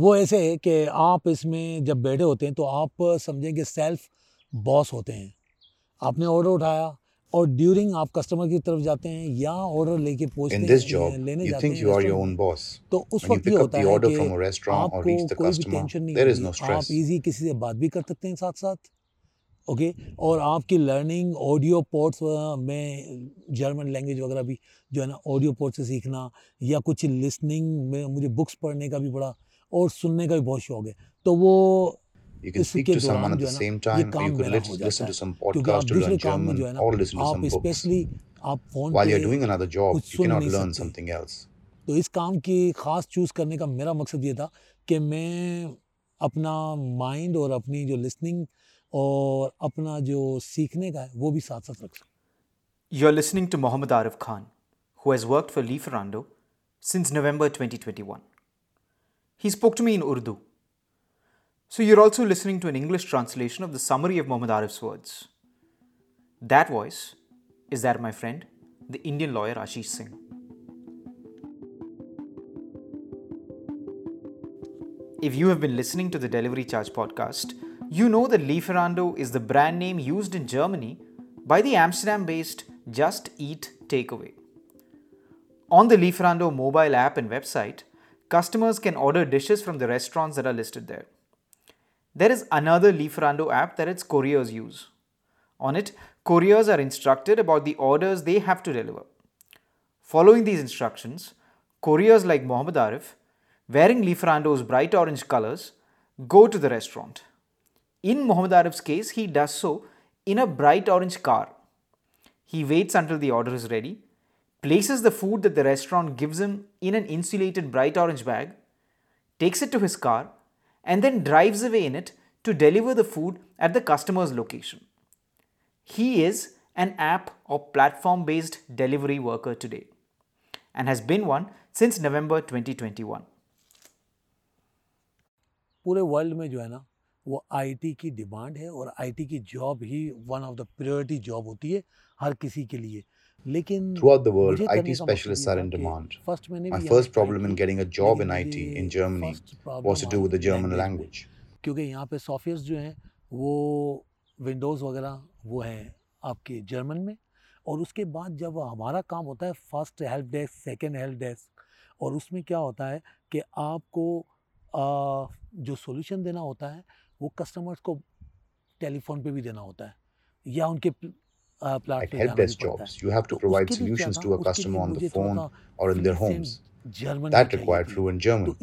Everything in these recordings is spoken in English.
वो ऐसे है कि आप इसमें जब बैठे होते हैं तो आप समझें कि सेल्फ बॉस होते हैं आपने ऑर्डर उठाया और ड्यूरिंग आप कस्टमर की तरफ़ जाते हैं या ऑर्डर लेके पहुँचते हैं लेने you जाते हैं you are your own boss. तो उस वक्त ये होता है कि आपको कोई भी टेंशन नहीं होगी no आप इजी किसी से बात भी कर सकते हैं साथ साथ ओके okay? और आपकी लर्निंग ऑडियो पोर्ट्स में जर्मन लैंग्वेज वगैरह भी जो है ना ऑडियो पोर्ट से सीखना या कुछ लिसनिंग में मुझे बुक्स पढ़ने का भी बड़ा और सुनने का भी बहुत शौक है। तो वो तो इस काम की ख़ास चूज़ करने का मेरा मकसद ये था कि मैं अपना माइंड और अपनी जो लिसनिंग और अपना जो सीखने का है वो भी साथ साथ रख सकूँ। You are listening to Mohammed Arif Khan who work for Lieferando since November 2021. He spoke to me in Urdu. So you're also listening to an English translation of the summary of Mohammed Arif's words. That voice is that of my friend, the Indian lawyer Ashish Singh. If you have been listening to the Delivery Charge podcast, you know that Lieferando is the brand name used in Germany by the Amsterdam based Just Eat Takeaway. On the Lieferando mobile app and website, customers can order dishes from the restaurants that are listed there. There is another Lieferando app that its couriers use. On it, couriers are instructed about the orders they have to deliver. Following these instructions, couriers like Mohammed Arif, wearing Lieferando's bright orange colors, go to the restaurant. In Mohammed Arif's case, he does so in a bright orange car. He waits until the order is ready, places the food that the restaurant gives him in an insulated bright orange bag, takes it to his car, and then drives away in it to deliver the food at the customer's location. He is an app or platform based delivery worker today and has been one since November 2021. पूरे world में जो है ना वो IT की demand है और IT की job he one of the priority job होती है हर किसी के लिए लेकिन Throughout the world, IT मकसद specialists are in demand. My first problem in getting a job in IT in Germany was to do with the German language. क्योंकि यहाँ पे सॉफ्टवेयर जो हैं वो विंडोज़ वगैरह वो हैं आपके जर्मन में। और उसके बाद जब हमारा काम होता है first help desk second help desk और उसमें क्या होता है कि आपको आ, जो सॉल्यूशन देना होता है वो कस्टमर्स को टेलीफोन पे भी देना होता है या उनके At help desk jobs, है you have to तो provide solutions to a customer on the phone or in their homes. That required fluent तो German.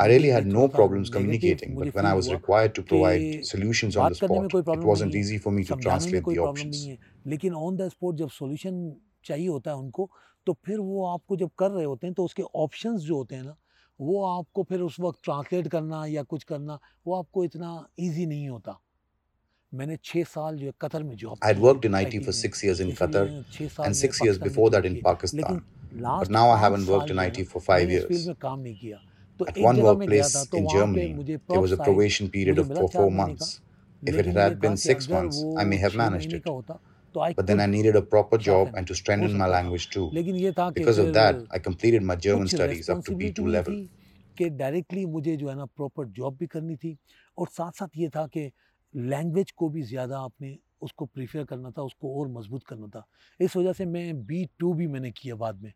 I really had no problems communicating, but when I was required to provide solutions on the spot, it wasn't easy for me to translate the options. लेकिन on the spot जब solution चाहिए होता है उनको तो फिर वो आपको जब कर रहे होते हैं तो उसके ऑप्शंस जो होते हैं ना वो आपको फिर उस वक्त ट्रांसलेट करना या कुछ करना वो आपको इतना इजी नहीं होता I had worked in IT for six years in Qatar छः साल and मैंने six years पाकिस्तान में before जॉब that in की है। Pakistan. लेकिन लास्ट now I पाँच haven't worked साल in जो है IT ना, for five मैंने इस फील्ड years. में काम नहीं किया तो At एक one जगह मैं गया था workplace तो in वहाँ पे Germany, मुझे there was a props आए probation period मुझे of मिला for चार four महीने का months. If it लेकिन ये had था been कि six अगर months, वो I may have छः managed महीने it. का होता तो आई But then I could needed a proper job sharpen and to हो strengthen my सकता था language too. लेकिन ये था कि Because of फिर that, I completed my German कुछ studies up to responsibility B2 भी level. थी कि डायरेक्टली मुझे जो है ना प्रॉपर जॉब भी करनी थी और साथ साथ ये था कि लैंग्वेज को भी ज़्यादा आपने उसको प्रीफेयर करना था, उसको और मज़बूत करना था। इस वजह से मैं बी टू भी मैंने किया बाद में।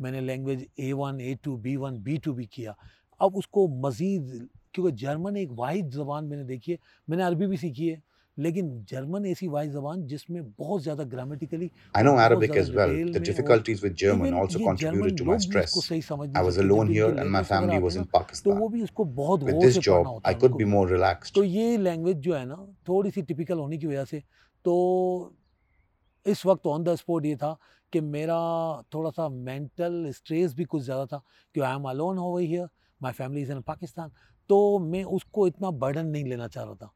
मैंने language A one A two B one B two भी किया। अब उसको मज़ीद, क्योंकि जर्मन एक वाहिद ज़बान मैंने देखी है, मैंने अरबी भी सीखी है। लेकिन जर्मन ऐसी वाई जबान जिसमें बहुत ज़्यादा grammatically I know Arabic as well the difficulties with German also contributed to my stress I was alone here and my family was in Pakistan तो वो भी उसको बहुत गौर से पढ़ना होता I could be more relaxed तो ये लैंग्वेज जो है ना थोड़ी सी टिपिकल होने की वजह से तो इस वक्त ऑन द स्पॉट ये था कि मेरा थोड़ा सा मेंटल स्ट्रेस भी कुछ ज़्यादा था कि आई एम अलोन हो वही here my family is in Pakistan तो मैं उसको इतना बर्डन नहीं लेना चाह रहा था।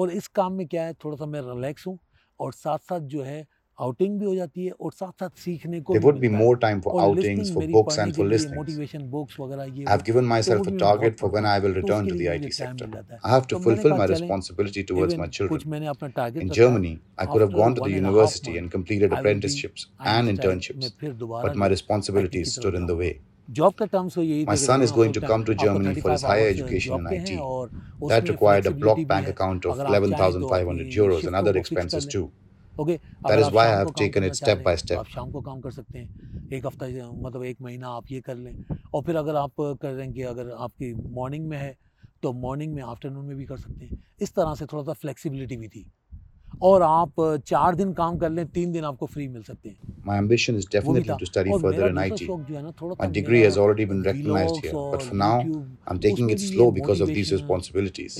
और इस काम में क्या है थोड़ा सा मैं रिलैक्स हूँ और साथ साथ जो है आउटिंग भी हो जाती है और साथ साथ सीखने को would be more time for outings for books and for motivation वगैरह ये I have given my self a target for when will return to the IT sector to fulfil responsibility towards कुछ मैंने अपना इन जर्मनी वे है की. Job का terms तो यही My son is going to come to Germany for his higher education in IT. That required a blocked bank account of 11,500 euros and other expenses too. Okay That is why I have taken it step by step. आप शाम को काम कर सकते हैं एक हफ़्ता मतलब एक महीना आप ये कर लें और फिर अगर आप करेंगे अगर आपकी मॉर्निंग में है तो मॉर्निंग में आफ्टरनून में भी कर सकते हैं इस तरह से थोड़ा सा फ्लेक्सिबिलिटी भी थी और आप चार दिन काम कर लें तीन दिन आपको फ्री मिल सकते हैं My ambition is definitely to study और further मेरा in दूसरा IT. शौक जो है ना थोड़ा My सा degree has मेरा already been recognized vlogs here, और but for now, YouTube, I'm taking it उसमें भी slow ये because of these motivation, responsibilities.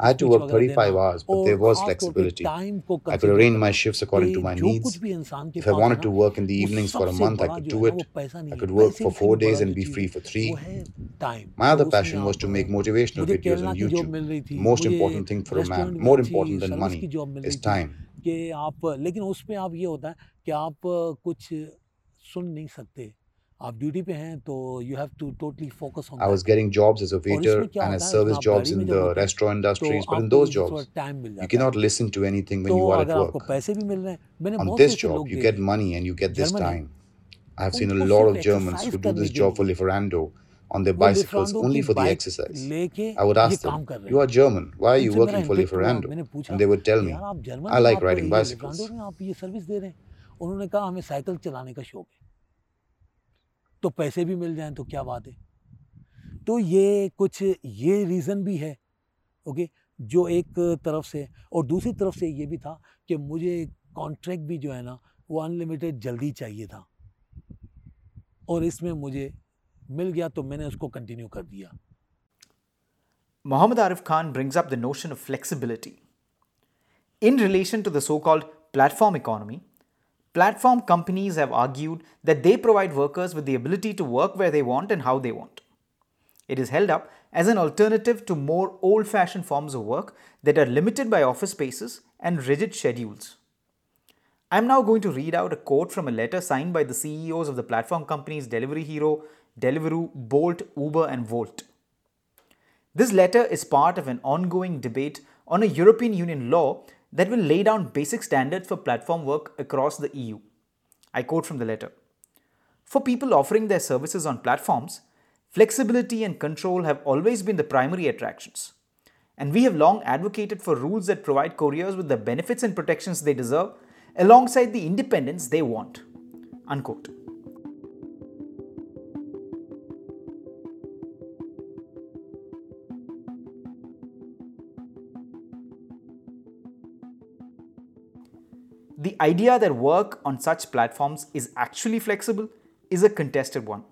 speak I had to speech work वगैरह 35 देना hours, but और there was खास तौर पे flexibility. time को I could consider arrange करना my shifts according to कि my जो needs. कुछ भी इंसान के If I पास wanted है to ना, work in the वो evenings for a सबसे month, I बड़ा could जो do है ना, it. वो पैसा नहीं I है, could work पैसे for से four भी days बड़ा and जो be चीज़ free है, for three. वो है time My other तो उसमें passion was आप, to make अ, motivational मुझे videos केरला on की जॉब YouTube. मिल रही थी The most मुझे important thing for a man, restaurant में more अच्छी important than सर्विस की money, जॉब मिल is रही थी time. कि आप लेकिन उसमें आप ये होता है कि आप अ, कुछ सुन नहीं सकते आप ड्यूटी पे हैं तो you have to totally focus on I was getting jobs as a waiter and as service jobs in the restaurant industries but in those jobs you can not listen to anything when you are at work आपको पैसे भी मिल रहे हैं मैंने बहुत से लोग you get money and you get this time I have seen a lot of Germans who do this job for Lieferando on their bicycles only for the exercise. I would ask them, You are German, why are you working for Lieferando? And they would tell me, I like riding bicycles. उन्होंने कहा हमें cycle चलाने का शौक है। तो पैसे भी मिल जाएँ तो क्या बात है? तो ये कुछ ये रीज़न भी है ओके जो एक तरफ़ से और दूसरी तरफ़ से ये भी था कि मुझे कॉन्ट्रैक्ट भी जो है ना वो अनलिमिटेड जल्दी चाहिए था। और इसमें मुझे मिल गया तो मैंने उसको कंटिन्यू कर दिया। Muhammad Arif Khan brings up the notion of flexibility. In relation to the so called platform economy, platform companies have argued that they provide workers with the ability to work where they want and how they want. It is held up as an alternative to more old fashioned forms of work that are limited by office spaces and rigid schedules. I'm now going to read out a quote from a letter signed by the CEOs of the platform companies Delivery Hero, Deliveroo, Bolt, Uber, and Wolt. This letter is part of an ongoing debate on a European Union law that will lay down basic standards for platform work across the EU. I quote from the letter For people offering their services on platforms, flexibility and control have always been the primary attractions. And we have long advocated for rules that provide couriers with the benefits and protections they deserve alongside the independence they want. Unquote. Idea that work on such platforms is actually flexible is a contested one.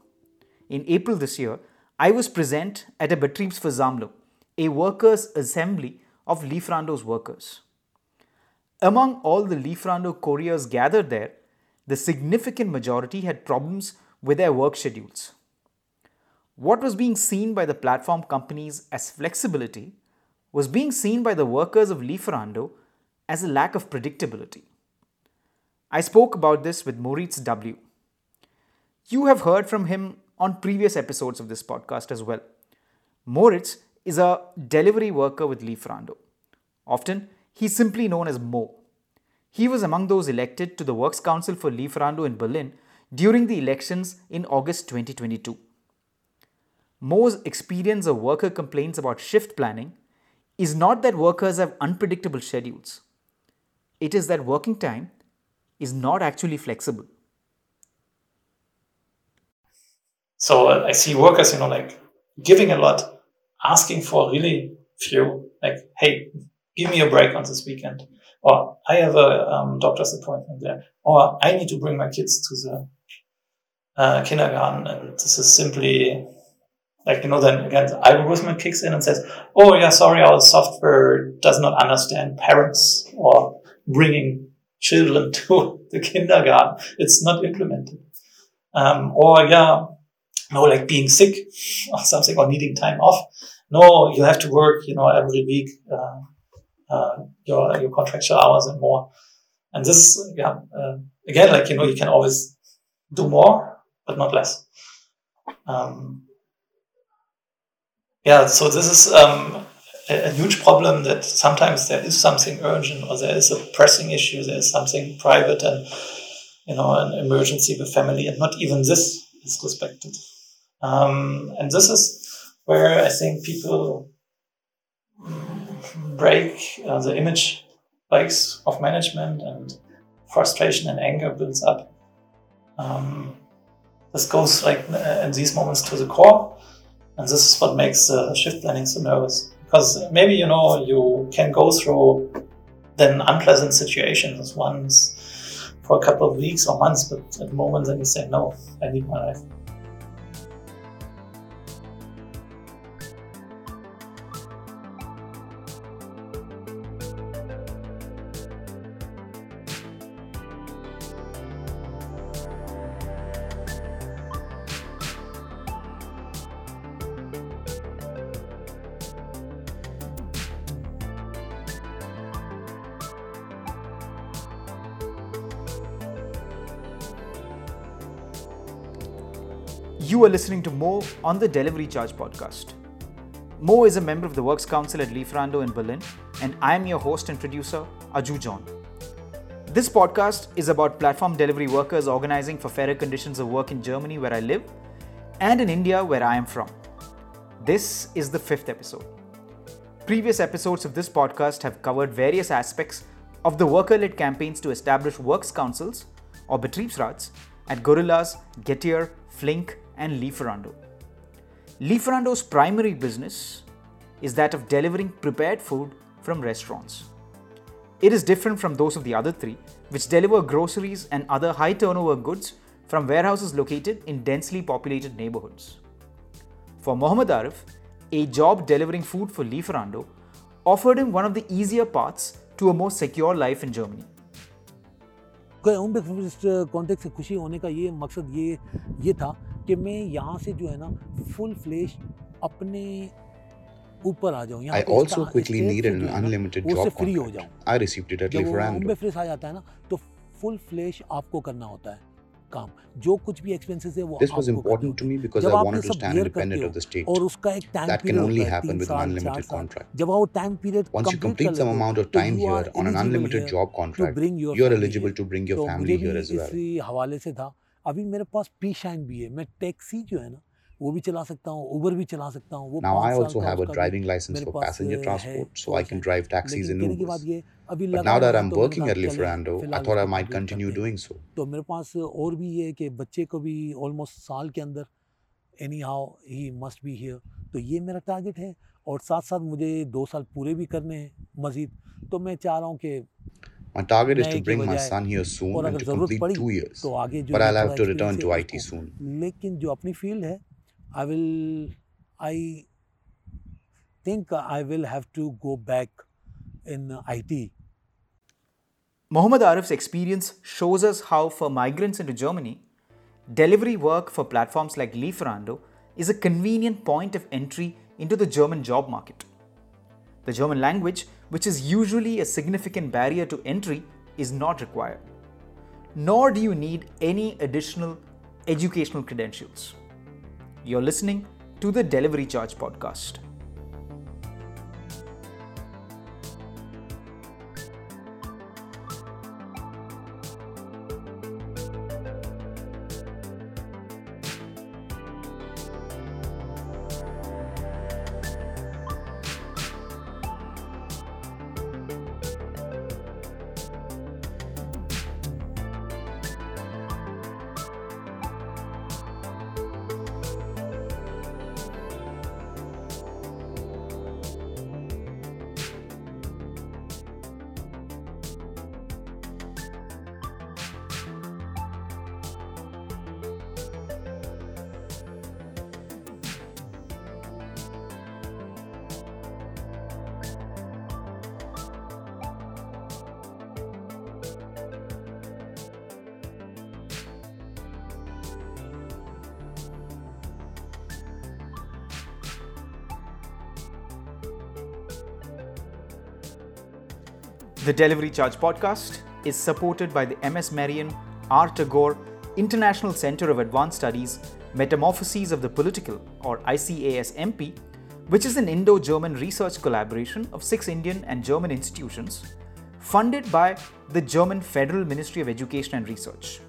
In April this year, I was present at a Betriebsversammlung, a workers' assembly of Lieferando's workers. Among all the Lieferando couriers gathered there, the significant majority had problems with their work schedules. What was being seen by the platform companies as flexibility was being seen by the workers of Lieferando as a lack of predictability. I spoke about this with Moritz W. You have heard from him on previous episodes of this podcast as well. Moritz is a delivery worker with Lieferando. Often, he's simply known as Mo. He was among those elected to the Works Council for Lieferando in Berlin during the elections in August 2022. Mo's experience of worker complaints about shift planning is not that workers have unpredictable schedules. It is that working time is not actually flexible. So I see workers, you know, like giving a lot, asking for really few, like, hey, give me a break on this weekend. Or I have a um, doctor's appointment there. Or I need to bring my kids to the uh, kindergarten. And this is simply like, you know, then again, the algorithm kicks in and says, oh, yeah, sorry, our software does not understand parents or bringing children to the kindergarten. It's not implemented. Um, or, yeah, no, like being sick or something or needing time off. No, you have to work, you know, every week, uh, uh, your, your contractual hours and more. And this, yeah, uh, again, like, you know, you can always do more, but not less. Um, yeah, so this is um, a, a, huge problem that sometimes there is something urgent or there is a pressing issue, there is something private and, you know, an emergency with family, and not even this is respected. Um, and this is where I think people break uh, the image breaks of management and frustration and anger builds up. Um, this goes like uh, in these moments to the core, and this is what makes the shift planning so nervous. Because maybe you know you can go through then unpleasant situations once for a couple of weeks or months, but at the moment then you say no, I need my life. Listening to Mo on the Delivery Charge podcast. Mo is a member of the Works Council at Lieferando in Berlin, and I am your host and producer, Aju John. This podcast is about platform delivery workers organizing for fairer conditions of work in Germany, where I live, and in India, where I am from. This is the fifth episode. Previous episodes of this podcast have covered various aspects of the worker led campaigns to establish works councils or Betriebsrats at Gorillas, Getir, Flink, and Lieferando. Lieferando's primary business is that of delivering prepared food from restaurants. It is different from those of the other three, which deliver groceries and other high turnover goods from warehouses located in densely populated neighborhoods. For Mohammed Arif, a job delivering food for Lieferando offered him one of the easier paths to a more secure life in Germany. Contact से खुशी होने का ये मकसद ये ये था कि मैं यहाँ से जो है ना फुल फ्लेश अपने ऊपर आ जाऊँ फ्री हो जाऊँ। मुंबई फ्रेश आ जाता है ना तो फुल फ्लेश आपको करना होता है काम। जो कुछ भी एक्सपेंसेस है वो this was important to me because I wanted to stand independent of the state और उसका एक time that can only happen with an unlimited contract जब वो time period complete some amount of time here on an unlimited job contract you are eligible to bring your family here as well हवाले से था। अभी मेरे पास P shine भी है। मैं टैक्सी जो है ना वो भी चला सकता हूँ उबर भी चला सकता हूँ तो, तो मेरे पास और भी ये है कि बच्चे को भी ऑलमोस्ट साल के अंदर anyhow he must be here तो ये मेरा टारगेट है और साथ साथ मुझे दो साल पूरे भी करने हैं मज़ीद। तो मैं चाह रहा हूँ कि My target is to bring my son here soon and to complete two years. But I'll have to return to IT soon. लेकिन जो अपनी फील्ड है I will, I think I will have to go back in IT. Mohammed Arif's experience shows us how, for migrants into Germany, delivery work for platforms like Lieferando is a convenient point of entry into the German job market. The German language, which is usually a significant barrier to entry, is not required. Nor do you need any additional educational credentials. You're listening to the Delivery Charge podcast. Delivery Charge podcast is supported by the MS Merian R. Tagore International Center of Advanced Studies Metamorphoses of the Political, or ICAS MP, which is an Indo German research collaboration of six Indian and German institutions funded by the German Federal Ministry of Education and Research.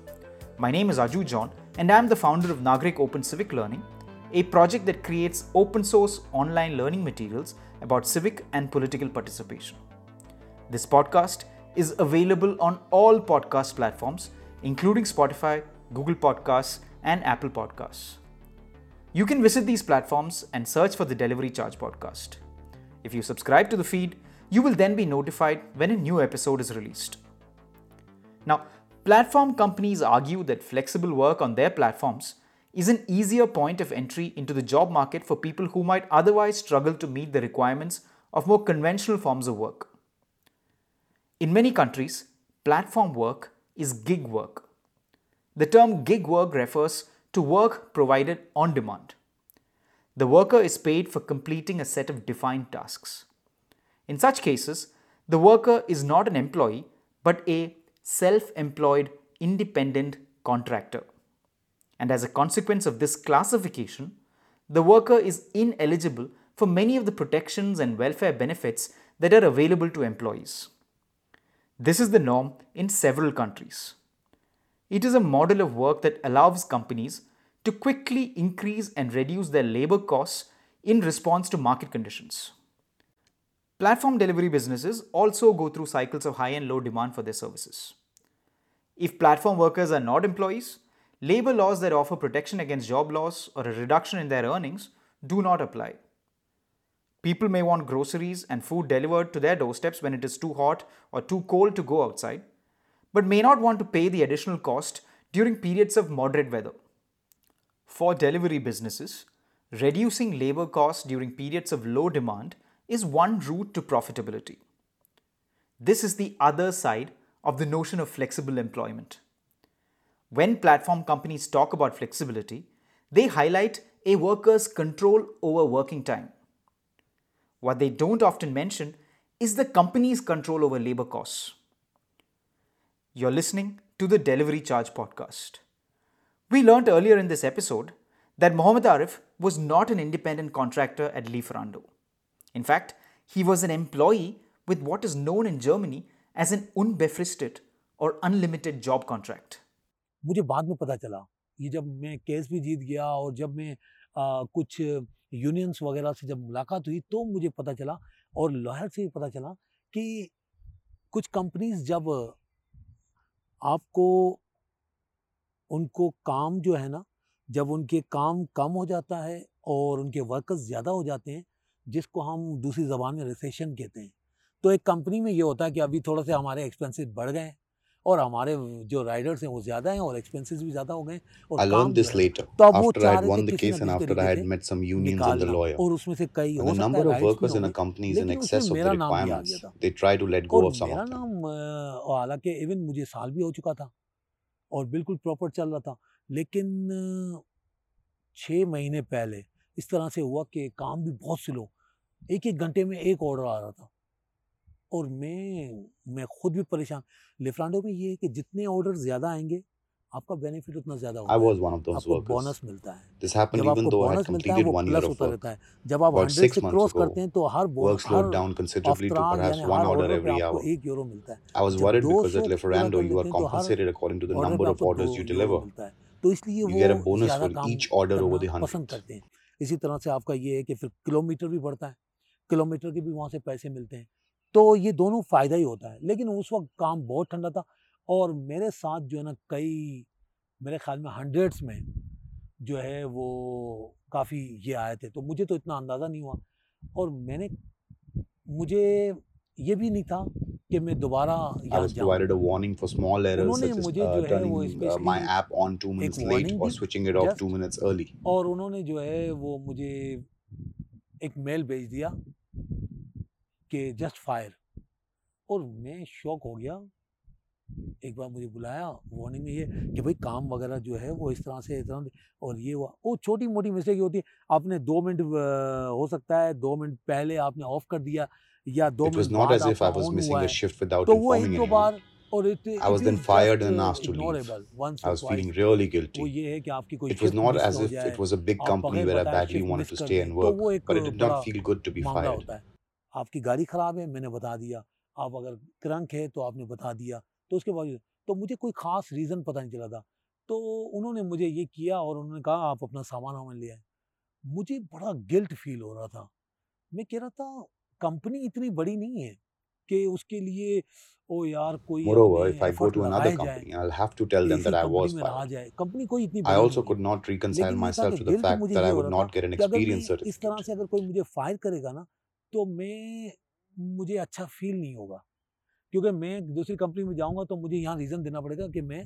My name is Aju John, and I'm the founder of Nagrik Open Civic Learning, a project that creates open source online learning materials about civic and political participation. This podcast is available on all podcast platforms, including Spotify, Google Podcasts, and Apple Podcasts. You can visit these platforms and search for the Delivery Charge podcast. If you subscribe to the feed, you will then be notified when a new episode is released. Now, platform companies argue that flexible work on their platforms is an easier point of entry into the job market for people who might otherwise struggle to meet the requirements of more conventional forms of work. In many countries, platform work is gig work. The term gig work refers to work provided on demand. The worker is paid for completing a set of defined tasks. In such cases, the worker is not an employee but a self employed independent contractor. And as a consequence of this classification, the worker is ineligible for many of the protections and welfare benefits that are available to employees. This is the norm in several countries. It is a model of work that allows companies to quickly increase and reduce their labor costs in response to market conditions. Platform delivery businesses also go through cycles of high and low demand for their services. If platform workers are not employees, labor laws that offer protection against job loss or a reduction in their earnings do not apply. People may want groceries and food delivered to their doorsteps when it is too hot or too cold to go outside, but may not want to pay the additional cost during periods of moderate weather. For delivery businesses, reducing labor costs during periods of low demand is one route to profitability. This is the other side of the notion of flexible employment. When platform companies talk about flexibility, they highlight a worker's control over working time. What they don't often mention is the company's control over labor costs. You're listening to the Delivery Charge podcast. We learned earlier in this episode that Mohammed Arif was not an independent contractor at Lieferando. In fact, he was an employee with what is known in Germany as an unbefristet or unlimited job contract. मुझे बाद में पता चला ये जब मैं case भी जीत गया और जब मैं आ, कुछ यूनियंस वगैरह से जब मुलाकात हुई तो मुझे पता चला और लॉयर से भी पता चला कि कुछ कंपनीज़ जब आपको उनको काम जो है ना जब उनके काम कम हो जाता है और उनके वर्कर्स ज़्यादा हो जाते हैं जिसको हम दूसरी ज़बान में रिसेशन कहते हैं तो एक कंपनी में ये होता है कि अभी थोड़ा से हमारे एक्सपेंसेस बढ़ गए और हमारे जो राइडर्स हैं वो ज़्यादा हैं और एक्सपेंसेस भी ज़्यादा हो गए और लर्न दिस लेटर तो अब वो चाह रहे थे case and after I had met some unions and the lawyer और उसमें से कई हो सकता number of workers in a company is in excess of the requirements they try to let go of some मेरा नाम हालाँकि इवन मुझे साल भी हो चुका था और बिल्कुल प्रॉपर चल रहा था। लेकिन छः महीने पहले इस तरह से हुआ कि काम भी बहुत स्लो एक एक घंटे में एक ऑर्डर आ रहा था। और मैं मैं खुद भी परेशान। लिफ्रांडो में ये है कि जितने ऑर्डर ज़्यादा आएँगे आपका बेनिफिट उतना ज़्यादा होगा। I was one of those workers bonus मिलता है। दिस हैपेंड इवन दो है जब आप 100 से क्रॉस करते हैं तो हर work slow order every hour आपको यूरो मिलता है। I was worried because at Lieferando you are compensated according to the number of orders you deliver तो इसलिए वो get bonus for each order over the 100 पसंद करते हैं। इसी तरह से आपका ये है कि फिर किलोमीटर भी बढ़ता है। किलोमीटर के भी वहाँ से पैसे मिलते हैं। तो ये दोनों फ़ायदा ही होता है। लेकिन उस वक्त काम बहुत ठंडा था और मेरे साथ जो है ना कई मेरे ख्याल में हंड्रेड्स में जो है वो काफ़ी ये आए थे। तो मुझे तो इतना अंदाज़ा नहीं हुआ और मैंने मुझे ये भी नहीं था कि मैं दोबारा I provided a warning for small errors such as uh, turning uh, my app on two minutes late or switching it off two minutes early. और उन्होंने जो है वो मुझे एक मेल भेज दिया कि जस्ट फायर और मैं शॉक हो गया एक बार मुझे बुलाया वार्निंग में ये कि भाई काम वगैरह जो है वो इस तरह से इस तरह और ये हुआ वो छोटी मोटी मिस्टेक होती है आपने दो मिनट हो सकता है दो मिनट पहले आपने ऑफ़ कर दिया या दो मिनट तो वो एक दो बार और it, I was then fired and asked to leave. I was feeling really guilty. It was not as if it was a big company where I badly wanted to stay and work, but it did not feel good to be fired. आपकी गाड़ी खराब है मैंने बता दिया। आप अगर crank है तो आपने बता दिया। तो उसके बावजूद तो मुझे कोई ख़ास रीज़न पता नहीं चला था। तो उन्होंने मुझे ये किया और उन्होंने कहा आप अपना सामान वामान ले आए। मुझे बड़ा गिल्ट फील हो रहा था। मैं कह रहा था कंपनी इतनी बड़ी नहीं है कि उसके लिए ओ यार कोई Moreover, if I go to another company, I'll have to tell them that I was fired. Company कोई इतनी I also could not reconcile myself to the fact that I would not get an experience certificate. इस तरह से अगर कोई मुझे fire करेगा ना तो मैं मुझे अच्छा फील नहीं होगा। क्योंकि मैं दूसरी कंपनी में जाऊँगा तो मुझे यहाँ रीज़न देना पड़ेगा कि मैं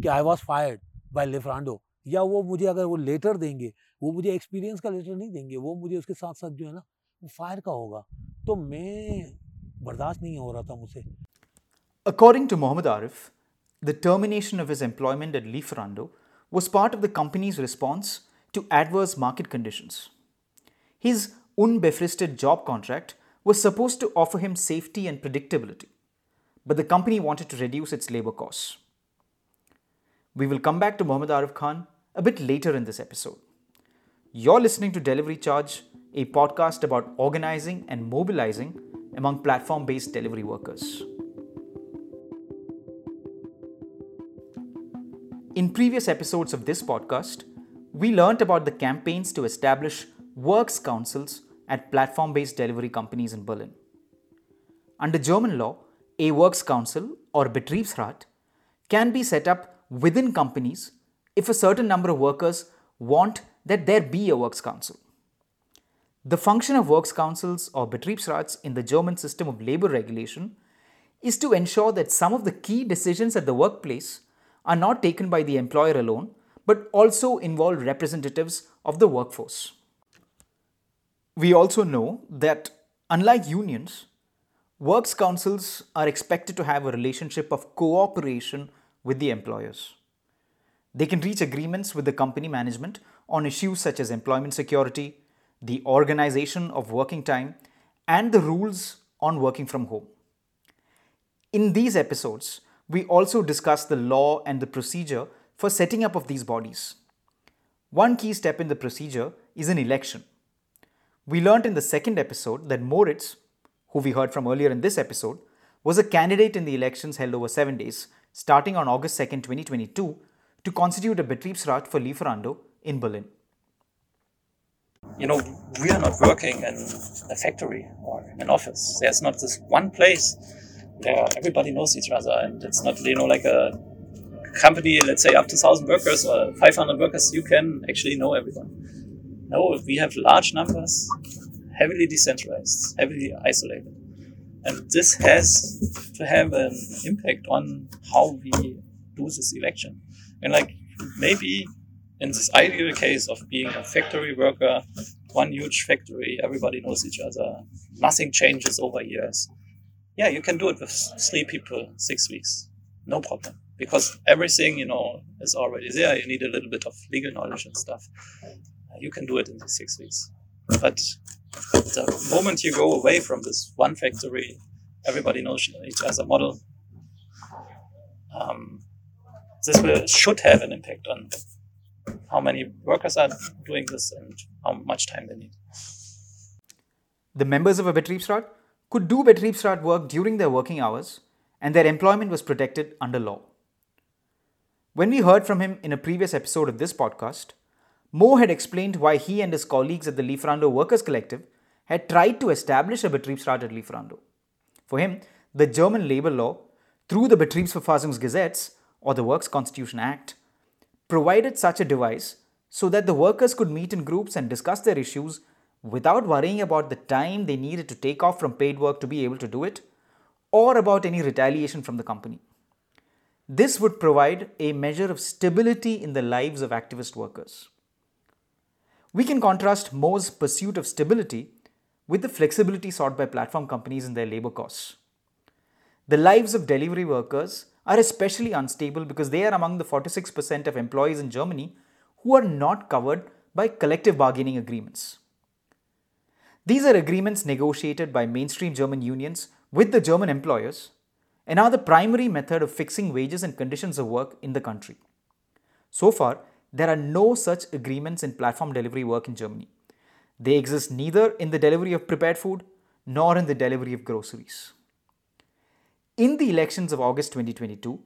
कि I was fired by Lieferando या वो मुझे अगर वो लेटर देंगे वो मुझे एक्सपीरियंस का लेटर नहीं देंगे वो मुझे उसके साथ साथ जो है ना वो फायर का होगा। तो मैं बर्दाश्त नहीं हो रहा था मुझसे। According to Mohammed Arif, the termination of his employment at Lieferando was part of the company's response to adverse market conditions. His unbefristet job contract was supposed to offer him safety and predictability, but the company wanted to reduce its labor costs. We will come back to Mohammed Arif Khan a bit later in this episode. You're listening to Delivery Charge, a podcast about organizing and mobilizing among platform based delivery workers. In previous episodes of this podcast, we learned about the campaigns to establish works councils at platform based delivery companies in Berlin. Under German law, a works council or Betriebsrat can be set up within companies if a certain number of workers want that there be a works council. The function of works councils or Betriebsrats in the German system of labor regulation is to ensure that some of the key decisions at the workplace are not taken by the employer alone but also involve representatives of the workforce. We also know that unlike unions, works councils are expected to have a relationship of cooperation with the employers. They can reach agreements with the company management on issues such as employment security, the organization of working time, and the rules on working from home. In these episodes, we also discuss the law and the procedure for setting up of these bodies. One key step in the procedure is an election. We learned in the second episode that Moritz, who we heard from earlier in this episode, was a candidate in the elections held over seven days starting on August 2, 2022, to constitute a Betriebsrat for Lieferando in Berlin. You know, we are not working in a factory or an office. There's not this one place where everybody knows each other, and it's not, you know, like a company, let's say up to 1,000 workers or 500 workers, you can actually know everyone. No, we have large numbers, heavily decentralized, heavily isolated. And this has to have an impact on how we do this election. And like maybe in this ideal case of being a factory worker, one huge factory, everybody knows each other, nothing changes over years. Yeah, you can do it with three people, six weeks, no problem. Because everything, you know, is already there. You need a little bit of legal knowledge and stuff. You can do it in these six weeks. But the moment you go away from this one factory, everybody knows each other model. Um, this will, should have an impact on how many workers are doing this and how much time they need. The members of a Betriebsrat could do Betriebsrat work during their working hours and their employment was protected under law. When we heard from him in a previous episode of this podcast, Mo had explained why he and his colleagues at the Lieferando Workers Collective had tried to establish a Betriebsrat at Lieferando. For him, the German labor law, through the Betriebsverfassungsgesetz or the Works Constitution Act, provided such a device so that the workers could meet in groups and discuss their issues without worrying about the time they needed to take off from paid work to be able to do it or about any retaliation from the company. This would provide a measure of stability in the lives of activist workers. We can contrast Mo's pursuit of stability with the flexibility sought by platform companies in their labor costs. The lives of delivery workers are especially unstable because they are among the 46% of employees in Germany who are not covered by collective bargaining agreements. These are agreements negotiated by mainstream German unions with the German employers and are the primary method of fixing wages and conditions of work in the country. So far, there are no such agreements in platform delivery work in Germany. They exist neither in the delivery of prepared food nor in the delivery of groceries. In the elections of August 2022,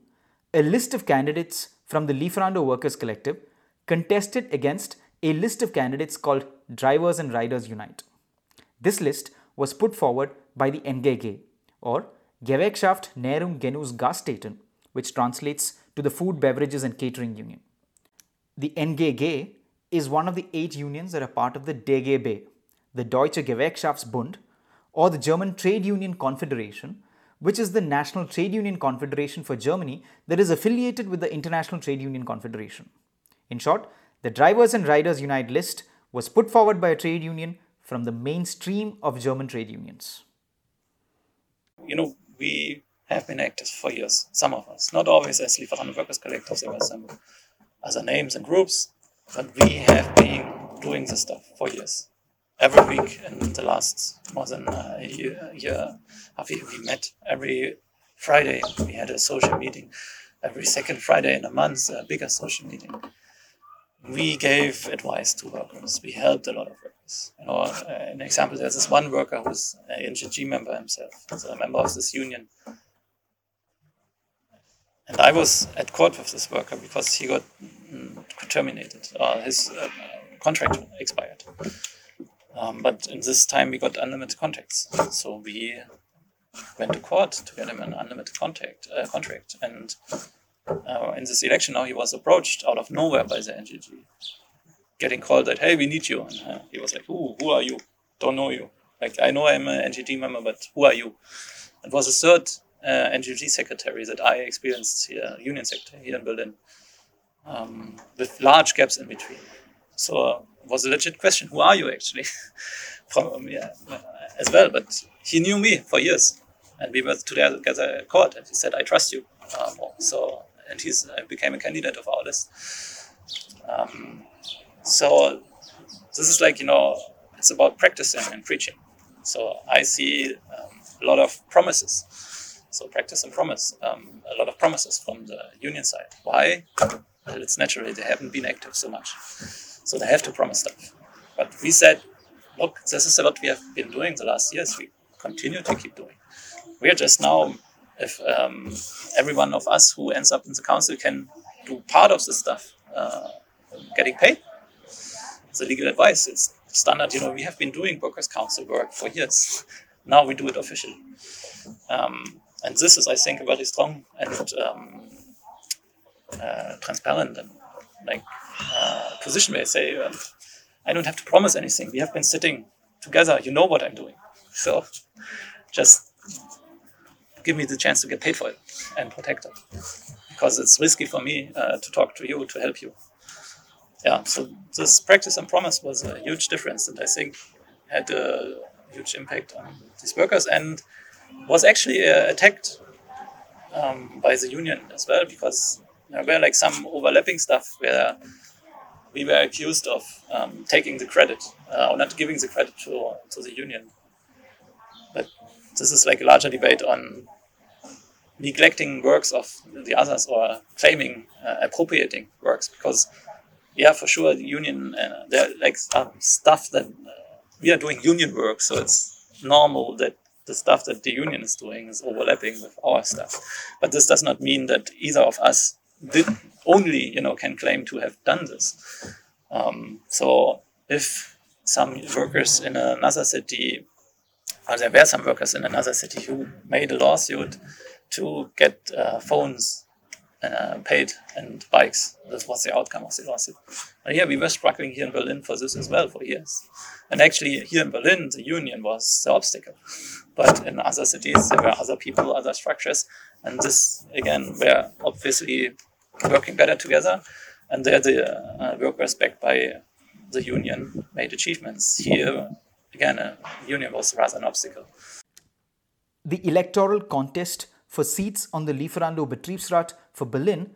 a list of candidates from the Lieferando Workers Collective contested against a list of candidates called Drivers and Riders Unite. This list was put forward by the NGG, or Gewerkschaft Nahrung Genuss Gaststätten, which translates to the Food, Beverages and Catering Union. The NGG is one of the eight unions that are part of the DGB, the Deutsche Gewerkschaftsbund, or the German Trade Union Confederation, which is the National Trade Union Confederation for Germany that is affiliated with the International Trade Union Confederation. In short, the Drivers and Riders Unite list was put forward by a trade union from the mainstream of German trade unions. You know, we have been active for years, some of us, not always as Lieferando Workers Collectives, there were other names and groups, but we have been doing this stuff for years every week in the last more than a year, a year we, we met every Friday. We had a social meeting every second Friday in a month, a bigger social meeting. We gave advice to workers. We helped a lot of workers. You know, uh, an example, there's this one worker who's an NGG member himself, he's a member of this union. And I was at court with this worker because he got mm, terminated, or his uh, contract expired. Um, but in this time, we got unlimited contracts. So we went to court to get him an unlimited contact, uh, contract. And uh, in this election now, he was approached out of nowhere by the NGG, getting called that, hey, we need you. And uh, he was like, who, who are you? Don't know you. Like, I know I'm an NGG member, but who are you? It was the third uh, NGG secretary that I experienced here, union secretary here in Berlin, um, with large gaps in between. So uh, was a legit question. Who are you actually? From yeah, as well. But he knew me for years, and we were together at court. And he said, "I trust you." Um, so and he uh, became a candidate of our list. Um, so this is like you know, it's about practicing and preaching. So I see um, a lot of promises. So practice and promise. Um, a lot of promises from the union side. Why? Well, it's naturally they haven't been active so much. So they have to promise stuff. But we said, look, this is what we have been doing the last years. We continue to keep doing. We are just now, if um, every one of us who ends up in the council can do part of the stuff, uh, getting paid. The legal advice, it's standard. You know, we have been doing workers' council work for years. Now we do it officially. Um, and this is, I think, a very strong and um, uh, transparent and like uh, position where I say, um, I don't have to promise anything. We have been sitting together. You know what I'm doing. So just give me the chance to get paid for it and protect it. Because it's risky for me uh, to talk to you, to help you. Yeah, so this practice and promise was a huge difference and I think had a huge impact on these workers and was actually uh, attacked um, by the union as well because there were like some overlapping stuff where we were accused of um, taking the credit uh, or not giving the credit to, to the union. But this is like a larger debate on neglecting works of the others or claiming uh, appropriating works because yeah for sure the union uh, there like stuff that uh, we are doing union work so it's normal that the stuff that the union is doing is overlapping with our stuff but this does not mean that either of us did only you know can claim to have done this. Um, so if some workers in another city, or there were some workers in another city who made a lawsuit to get uh, phones uh, paid and bikes. This was the outcome of the lawsuit. And yeah, we were struggling here in Berlin for this as well for years. And actually, here in Berlin, the union was the obstacle. But in other cities, there were other people, other structures. And this, again, were obviously working better together. And there, the uh, workers backed by the union made achievements. Here, again, a union was rather an obstacle. The electoral contest for seats on the Lieferando Betriebsrat for Berlin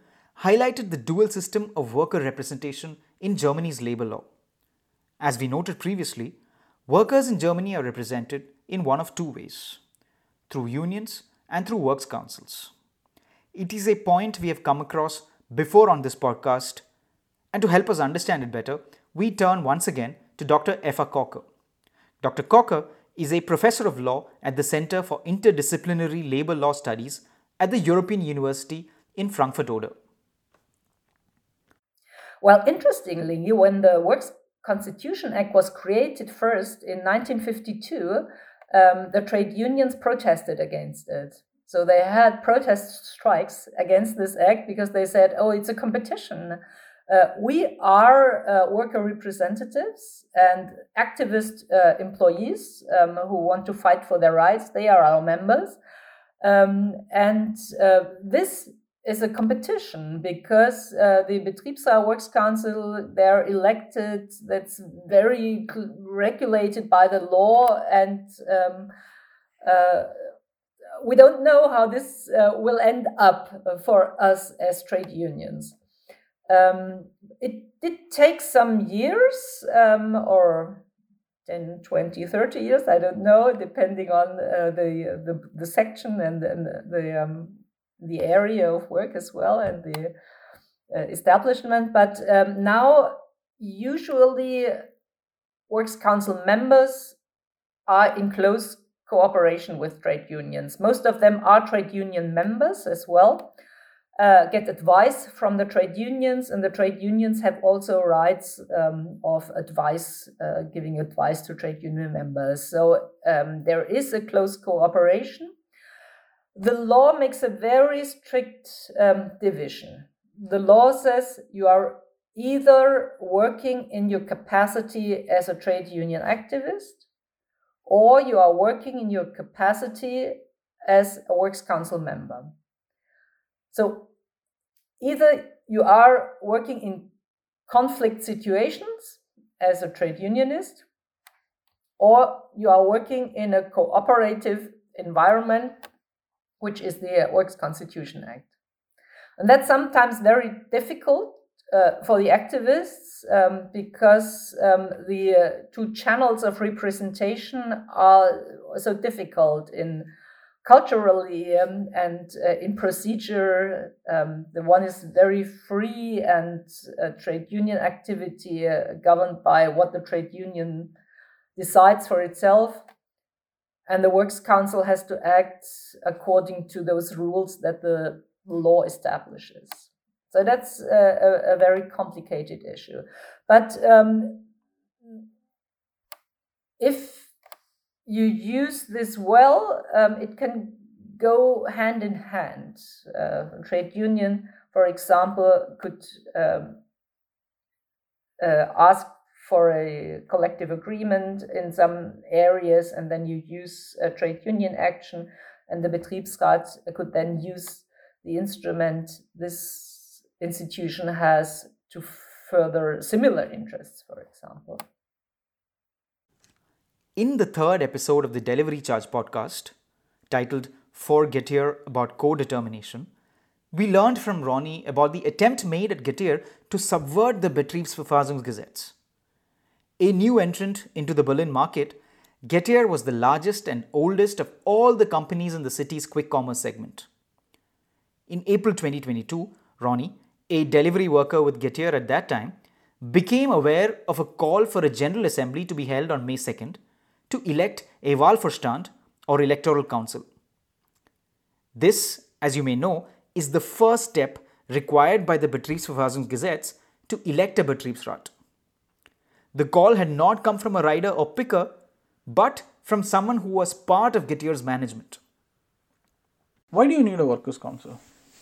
highlighted the dual system of worker representation in Germany's labor law. As we noted previously, workers in Germany are represented in one of two ways through unions and through works councils. It is a point we have come across before on this podcast, and to help us understand it better, we turn once again to Dr. Eva Kocher. Dr. Kocher is a professor of law at the Center for Interdisciplinary Labor Law Studies at the European University in Frankfurt Oder. Well, interestingly, when the Works Constitution Act was created first in 1952, um, the trade unions protested against it. So they had protest strikes against this act because they said, oh, it's a competition. Uh, we are uh, worker representatives and activist uh, employees um, who want to fight for their rights. They are our members. Um, and uh, this is a competition because uh, the Betriebsrat Works Council, they're elected, that's very regulated by the law, and um, uh, we don't know how this will end up for us as trade unions. Um, it did take some years um, or 10, 20, 30 years, I don't know, depending on uh, the, the, the section and, and the, um, the area of work as well and the uh, establishment. But um, now, usually, Works Council members are in close cooperation with trade unions. Most of them are trade union members as well uh, get advice from the trade unions, and the trade unions have also rights um, of advice, uh, giving advice to trade union members. So um, there is a close cooperation. The law makes a very strict um, division. The law says you are either working in your capacity as a trade union activist or you are working in your capacity as a works council member. So either you are working in conflict situations as a trade unionist, or you are working in a cooperative environment, which is the Works Constitution Act. And that's sometimes very difficult uh, for the activists um, because um, the uh, two channels of representation are so difficult in culturally um, and uh, in procedure. Um, the one is very free and uh, trade union activity uh, governed by what the trade union decides for itself. And the Works Council has to act according to those rules that the law establishes. So that's a, a, very complicated issue. But um, if you use this well, um, it can go hand in hand. Uh, trade union, for example, could um, uh, ask for a collective agreement in some areas, and then you use a trade union action, and the Betriebsrat could then use the instrument this institution has to further similar interests, for example. In the third episode of the Delivery Charge podcast, titled For Getir About Co-Determination, we learned from Ronnie about the attempt made at Getir to subvert the Betriebsverfassungsgesetz. A new entrant into the Berlin market, Getir was the largest and oldest of all the companies in the city's quick commerce segment. In April 2022, Ronnie, a delivery worker with Getir at that time, became aware of a call for a General Assembly to be held on May 2nd to elect a Wahlvorstand or electoral council. This, as you may know, is the first step required by the Betriebsverfassungsgesetz to elect a Betriebsrat. The call had not come from a rider or picker, but from someone who was part of Getir's management. Why do you need a workers' council?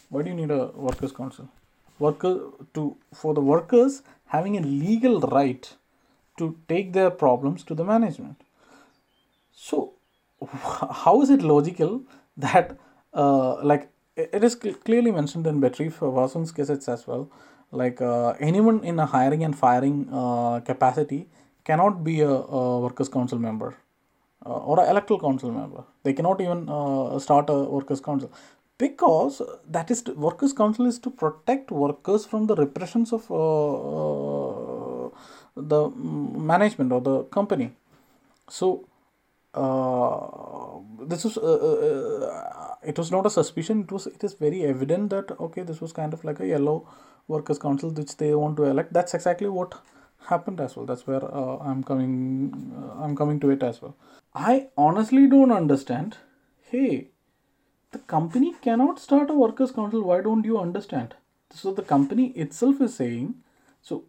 Why do you need a workers' council? Worker to for the workers having a legal right to take their problems to the management. So, how is it logical that, uh, like, it is cl- clearly mentioned in Betriebsverfassungsgesetz as well, like, uh, anyone in a hiring and firing uh, capacity cannot be a, a workers' council member uh, or an electoral council member. They cannot even uh, start a workers' council because that is to, workers council is to protect workers from the repressions of uh, the management or the company so this was uh, uh, it was not a suspicion. It was it is very evident that okay this was kind of like a yellow workers council which they want to elect. That's exactly what happened as well. That's where uh, i'm coming uh, i'm coming to it as well. I honestly don't understand. Hey the company cannot start a workers council. Why don't you understand? So the company itself is saying So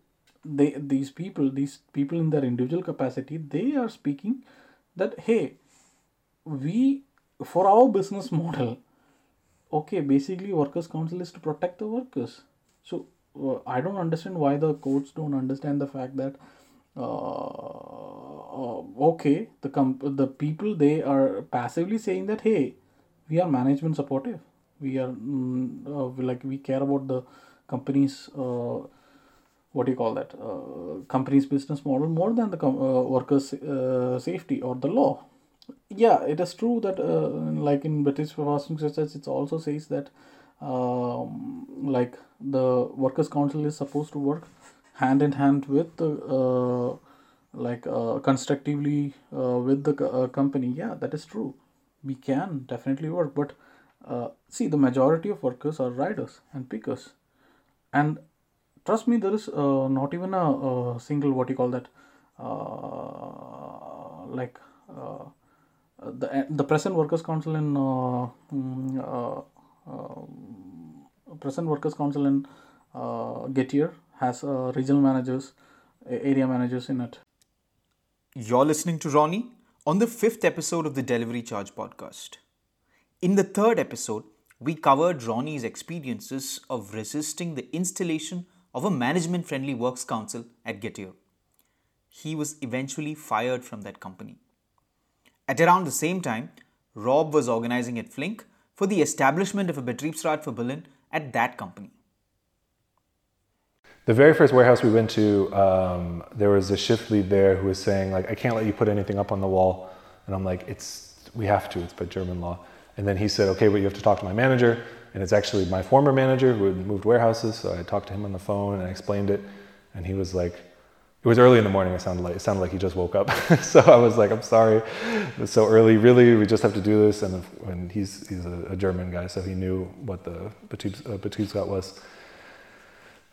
they these people, these people in their individual capacity, they are speaking that hey, we for our business model, okay, basically workers' council is to protect the workers. So uh, I don't understand why the courts don't understand the fact that uh, uh, okay the comp- the people they are passively saying that hey we are management supportive we are mm, uh, like we care about the company's uh, what do you call that uh, company's business model more than the com- uh, workers uh, safety or the law. Yeah it is true that uh, like in Betriebsverfassungsgesetz it also says that um, like the workers council is supposed to work hand in hand with the uh, like uh, constructively with the company. Yeah that is true. We can definitely work but see the majority of workers are riders and pickers. And trust me there is uh, not even a, a, single what you call that like the the present workers council in mm, present workers council in Getir has uh, regional managers, area managers in it. You're listening to Ronnie on the fifth episode of the Delivery Charge podcast. In the third episode, we covered Ronnie's experiences of resisting the installation of a management friendly works council at Getir. He was eventually fired from that company. At around the same time, Rob was organizing at Flink for the establishment of a Betriebsrat for Berlin at that company. The very first warehouse we went to, um, there was a shift lead there who was saying like, I can't let you put anything up on the wall. And I'm like, it's, we have to, it's by German law. And then he said, okay, but you have to talk to my manager. And it's actually my former manager who had moved warehouses. So I talked to him on the phone and I explained it. And he was like, it was early in the morning. It sounded like it sounded like he just woke up. so I was like, I'm sorry, it's so early. Really, we just have to do this. And when he's he's a, a German guy, so he knew what the Betriebs, uh, was.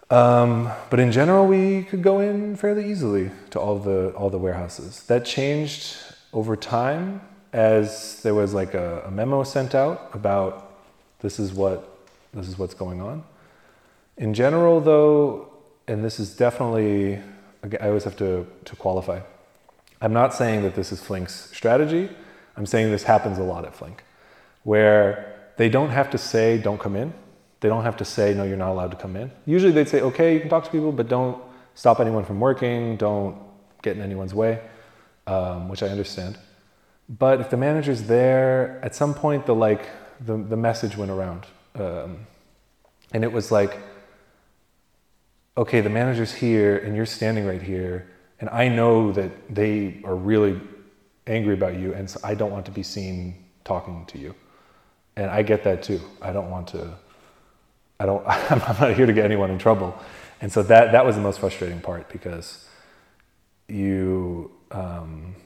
Um, but in general, we could go in fairly easily to all the all the warehouses. That changed over time as there was like a, a memo sent out about this is what this is what's going on. In general, though, and this is definitely I always have to to qualify. I'm not saying that this is Flink's strategy. I'm saying this happens a lot at Flink, where they don't have to say "don't come in." They don't have to say, no, you're not allowed to come in. Usually they'd say, okay, you can talk to people, but don't stop anyone from working, don't get in anyone's way, um, which I understand. But if the manager's there, at some point the like the, the message went around. Um, and it was like, okay, the manager's here and you're standing right here, and I know that they are really angry about you, and so I don't want to be seen talking to you. And I get that too. I don't want to I don't, I'm not here to get anyone in trouble. And so that, that was the most frustrating part because you, um,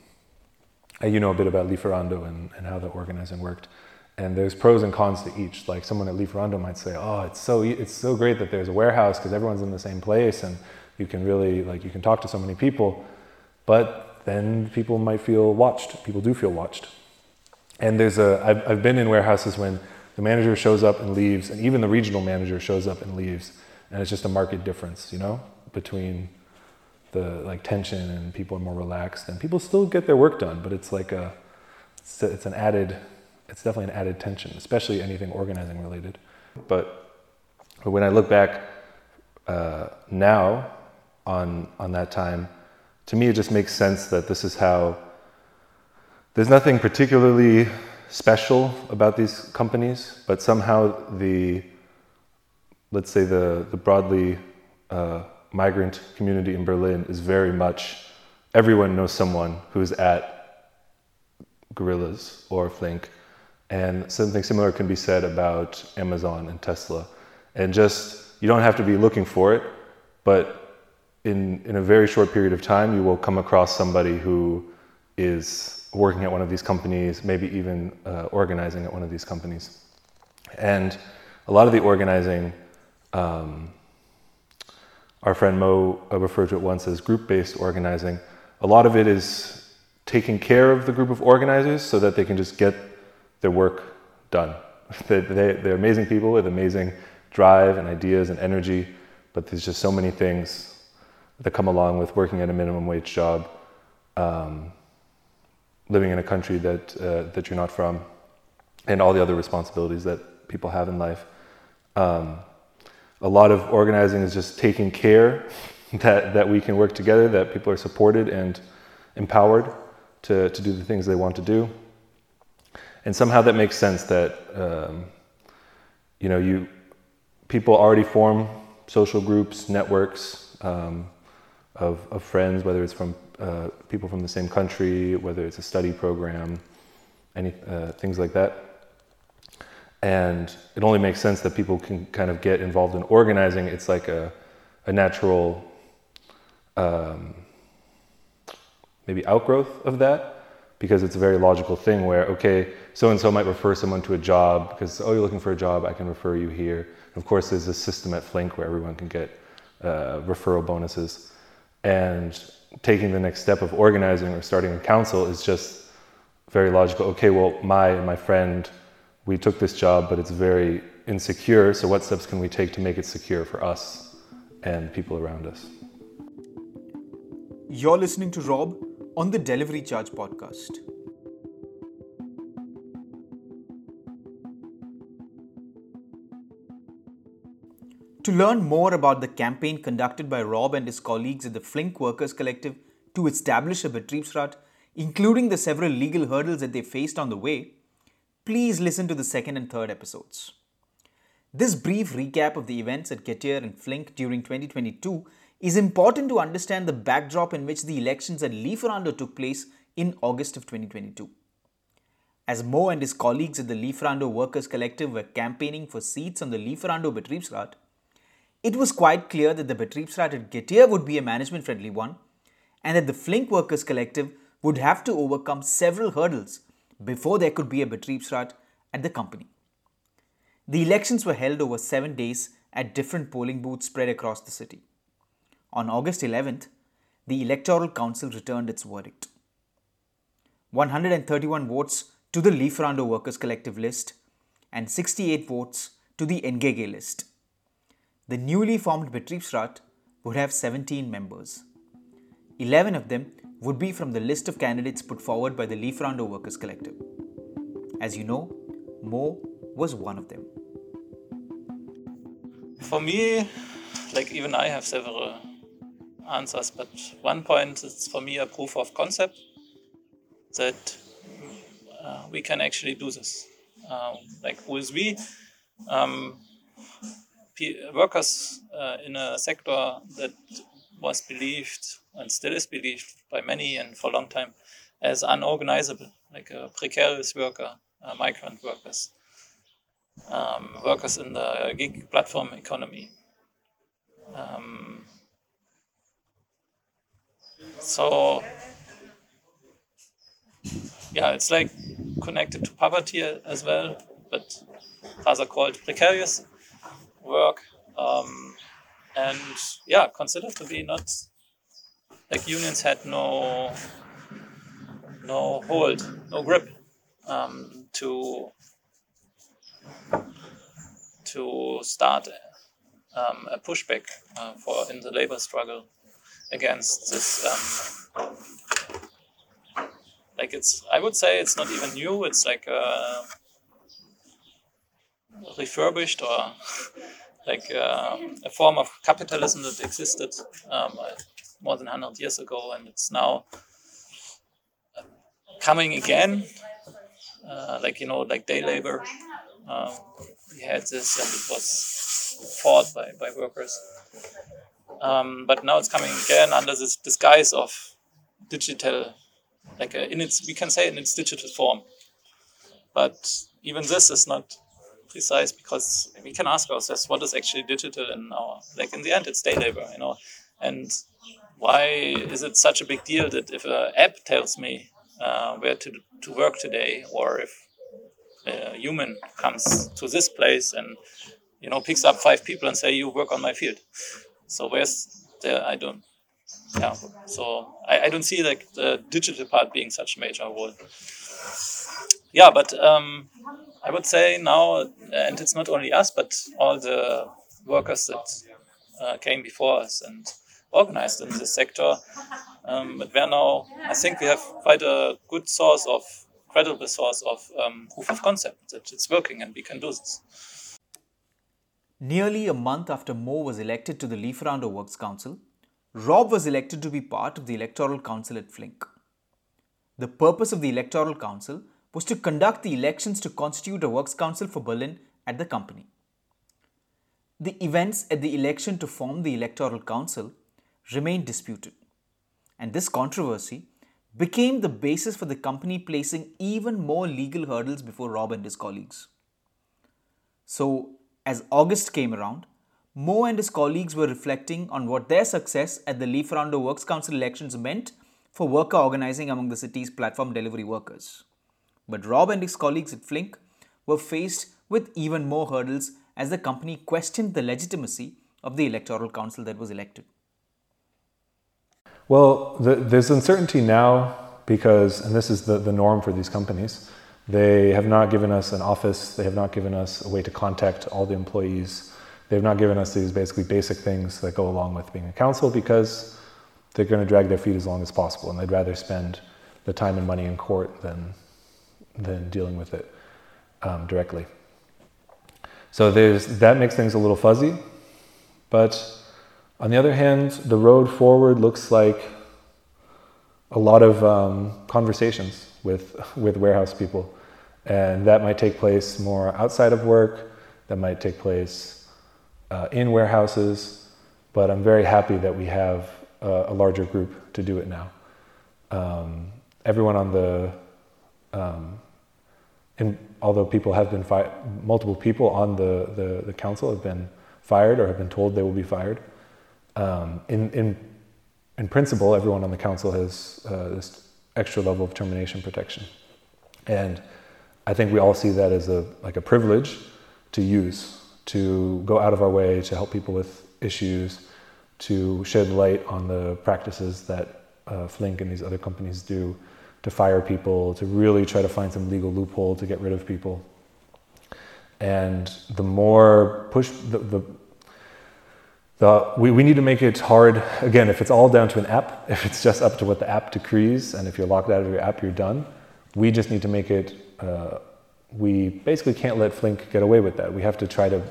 you know a bit about Lieferando and, and how the organizing worked. And there's pros and cons to each. Like someone at Lieferando might say, oh, it's so, it's so great that there's a warehouse because everyone's in the same place and you can really, like, you can talk to so many people. But then people might feel watched. People do feel watched. And there's a, I've, I've been in warehouses when the manager shows up and leaves, and even the regional manager shows up and leaves, and it's just a market difference, you know, between the like tension and people are more relaxed, and people still get their work done, but it's like a, it's an added, it's definitely an added tension, especially anything organizing related. But, when I look back uh, now on on that time, to me it just makes sense that this is how. There's nothing particularly special about these companies, but somehow the, let's say the, the broadly uh, migrant community in Berlin is very much, everyone knows someone who's at Gorillas or Flink. And something similar can be said about Amazon and Tesla. And just, you don't have to be looking for it, but in, in a very short period of time, you will come across somebody who is working at one of these companies, maybe even uh, organizing at one of these companies. And a lot of the organizing, um, our friend Mo uh, referred to it once as group based organizing. A lot of it is taking care of the group of organizers so that they can just get their work done. they, they, they're amazing people with amazing drive and ideas and energy, but there's just so many things that come along with working at a minimum wage job, um, living in a country that uh, that you're not from, and all the other responsibilities that people have in life. Um, a lot of organizing is just taking care that that we can work together, that people are supported and empowered to to do the things they want to do, and somehow that makes sense that um, you know you people already form social groups, networks. Um, of, of friends, whether it's from uh, people from the same country, whether it's a study program, any uh, things like that. And it only makes sense that people can kind of get involved in organizing. It's like a, a natural, um, maybe outgrowth of that, because it's a very logical thing where, okay, so and so might refer someone to a job because, oh, you're looking for a job, I can refer you here. Of course, there's a system at Flink where everyone can get uh, referral bonuses. And taking the next step of organizing or starting a council is just very logical. Okay, well, my my friend, we took this job, but it's very insecure. So, what steps can we take to make it secure for us and people around us? You're listening to Rob on the Delivery Charge podcast. To learn more about the campaign conducted by Rob and his colleagues at the Flink Workers Collective to establish a Betriebsrat, including the several legal hurdles that they faced on the way, please listen to the second and third episodes. This brief recap of the events at Getir and Flink during 2022 is important to understand the backdrop in which the elections at Lieferando took place in August of 2022. As Mo and his colleagues at the Lieferando Workers Collective were campaigning for seats on the Lieferando Betriebsrat, it was quite clear that the Betriebsrat at Getir would be a management friendly one and that the Flink Workers Collective would have to overcome several hurdles before there could be a Betriebsrat at the company. The elections were held over seven days at different polling booths spread across the city. On August 11th, the Electoral Council returned its verdict 131 votes to the Lieferando Workers Collective list and 68 votes to the NGG list. The newly formed Betriebsrat would have 17 members. 11 of them would be from the list of candidates put forward by the Lieferando Workers Collective. As you know, Mo was one of them. For me, like even I have several answers, but one point is for me a proof of concept that uh, we can actually do this. Um, like who is we? Um, workers uh, in a sector that was believed and still is believed by many and for a long time as unorganizable, like a precarious worker, uh, migrant workers, um, workers in the gig platform economy. Um, so, yeah, it's like connected to poverty as well, but rather called precarious work. Um, and yeah considered to be not like unions had no no hold no grip um, to to start um, a pushback uh, for in the labor struggle against this um, like it's i would say it's not even new it's like a refurbished or like uh, a form of capitalism that existed um, more than 100 years ago and it's now coming again. Uh, like you know like day labor um, we had this and it was fought by, by workers um, but now it's coming again under this disguise of digital like in its we can say in its digital form. But even this is not precise because we can ask ourselves what is actually digital in our like in the end it's day labor you know? And why is it such a big deal that if an app tells me uh, where to, to work today or if a human comes to this place and you know picks up five people and say you work on my field so where's the i don't yeah so i, I don't see like the digital part being such a major role yeah but um, I would say now, and it's not only us, but all the workers that uh, came before us and organized in this sector. Um, but we are now, I think we have quite a good source of, credible source of um, proof of concept that it's working and we can do this. Nearly a month after Mo was elected to the Lieferando Works Council, Rob was elected to be part of the Electoral Council at Flink. The purpose of the Electoral Council was to conduct the elections to constitute a Works Council for Berlin at the company. The events at the election to form the Electoral Council remained disputed, and this controversy became the basis for the company placing even more legal hurdles before Rob and his colleagues. So, as August came around, Mo and his colleagues were reflecting on what their success at the Lieferando Works Council elections meant for worker organizing among the city's platform delivery workers. But Rob and his colleagues at Flink were faced with even more hurdles as the company questioned the legitimacy of the electoral council that was elected. Well, the, there's uncertainty now because, and this is the, the norm for these companies, they have not given us an office, they have not given us a way to contact all the employees. They've not given us these basically basic things that go along with being a council because they're going to drag their feet as long as possible and they'd rather spend the time and money in court than, than dealing with it um, directly. So there's, that makes things a little fuzzy. But on the other hand, the road forward looks like a lot of um, conversations with, with warehouse people. And that might take place more outside of work, that might take place uh, in warehouses, but I'm very happy that we have a, a larger group to do it now. Um, everyone on the, um, in, although people have been fired, multiple people on the, the, the, council have been fired or have been told they will be fired. Um, in, in, in principle, everyone on the council has uh, this extra level of termination protection. And I think we all see that as a like a privilege to use, to go out of our way to help people with issues, to shed light on the practices that uh, Flink and these other companies do to fire people, to really try to find some legal loophole to get rid of people. And the more push, the, the, the, we, we need to make it hard. Again, if it's all down to an app, if it's just up to what the app decrees, and if you're locked out of your app, you're done. We just need to make it we basically can't let Flink get away with that. We have to try to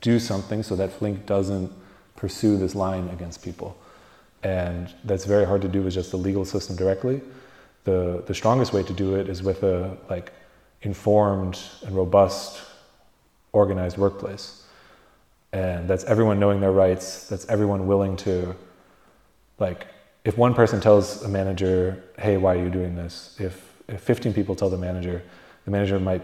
do something so that Flink doesn't pursue this line against people. And that's very hard to do with just the legal system directly. The, the strongest way to do it is with a like informed and robust, organized workplace. And that's everyone knowing their rights. That's everyone willing to, like, if one person tells a manager, "Hey, why are you doing this?" If if 15 people tell the manager, the manager might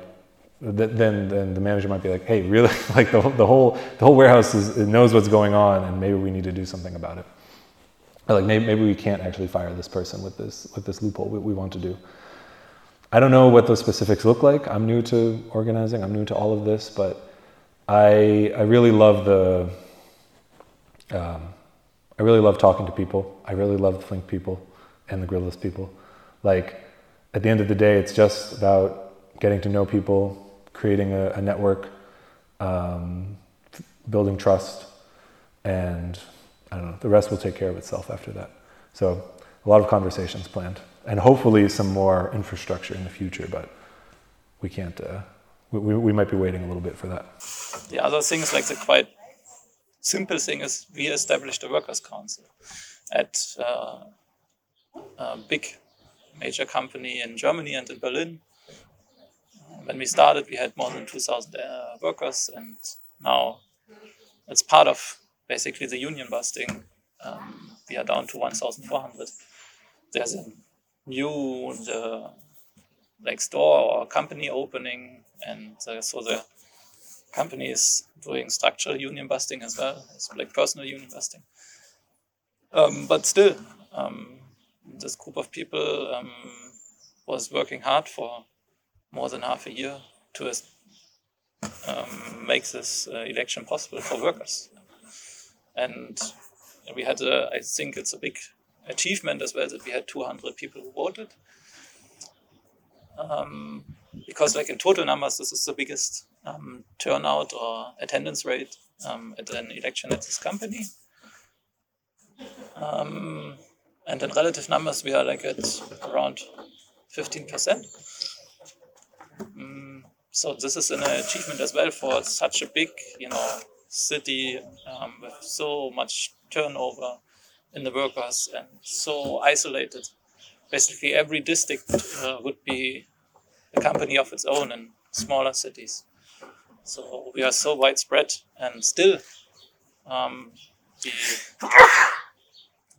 then then the manager might be like, hey, really, like the, the whole the whole warehouse is, knows what's going on, and maybe we need to do something about it. Or like maybe maybe we can't actually fire this person with this with this loophole we, we want to do. I don't know what those specifics look like. I'm new to organizing. I'm new to all of this, but I I really love the. Um, I really love talking to people. I really love the Flink people and the Gorillas people. Like at the end of the day, it's just about getting to know people, creating a, a network, um, building trust, and I don't know, the rest will take care of itself after that. So, a lot of conversations planned, and hopefully some more infrastructure in the future, but we can't, uh, we, we might be waiting a little bit for that. The other thing is like the quite simple thing is we established a workers' council at uh, a big major company in Germany and in Berlin. When we started, we had more than 2,000 uh, workers, and now it's part of basically the union busting. Um, we are down to 1,400. There's a new like store or company opening, and uh, so the company is doing structural union busting as well. It's like personal union busting. Um, but still, um, this group of people um, was working hard for more than half a year to um, make this uh, election possible for workers. And we had, a, I think it's a big achievement as well that we had 200 people who voted. Um, because, like in total numbers, this is the biggest um, turnout or attendance rate um, at an election at this company. Um, and in relative numbers, we are like at around 15%. Um, so this is an achievement as well for such a big, you know, city um, with so much turnover in the workers and so isolated. Basically, every district uh, would be a company of its own in smaller cities. So we are so widespread and still um, we,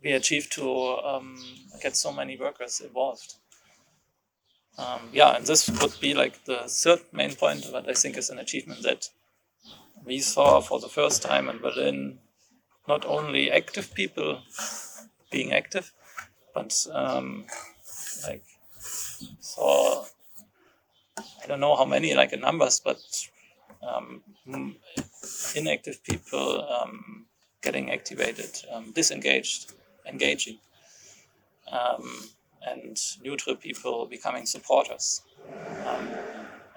we achieved to um, get so many workers involved. Um, yeah, and this would be like the third main point that I think is an achievement that we saw for the first time in Berlin. Not only active people being active, but um, like saw I don't know how many like in numbers, but um, inactive people um, getting activated, um, disengaged, engaging, um, and neutral people becoming supporters. Um,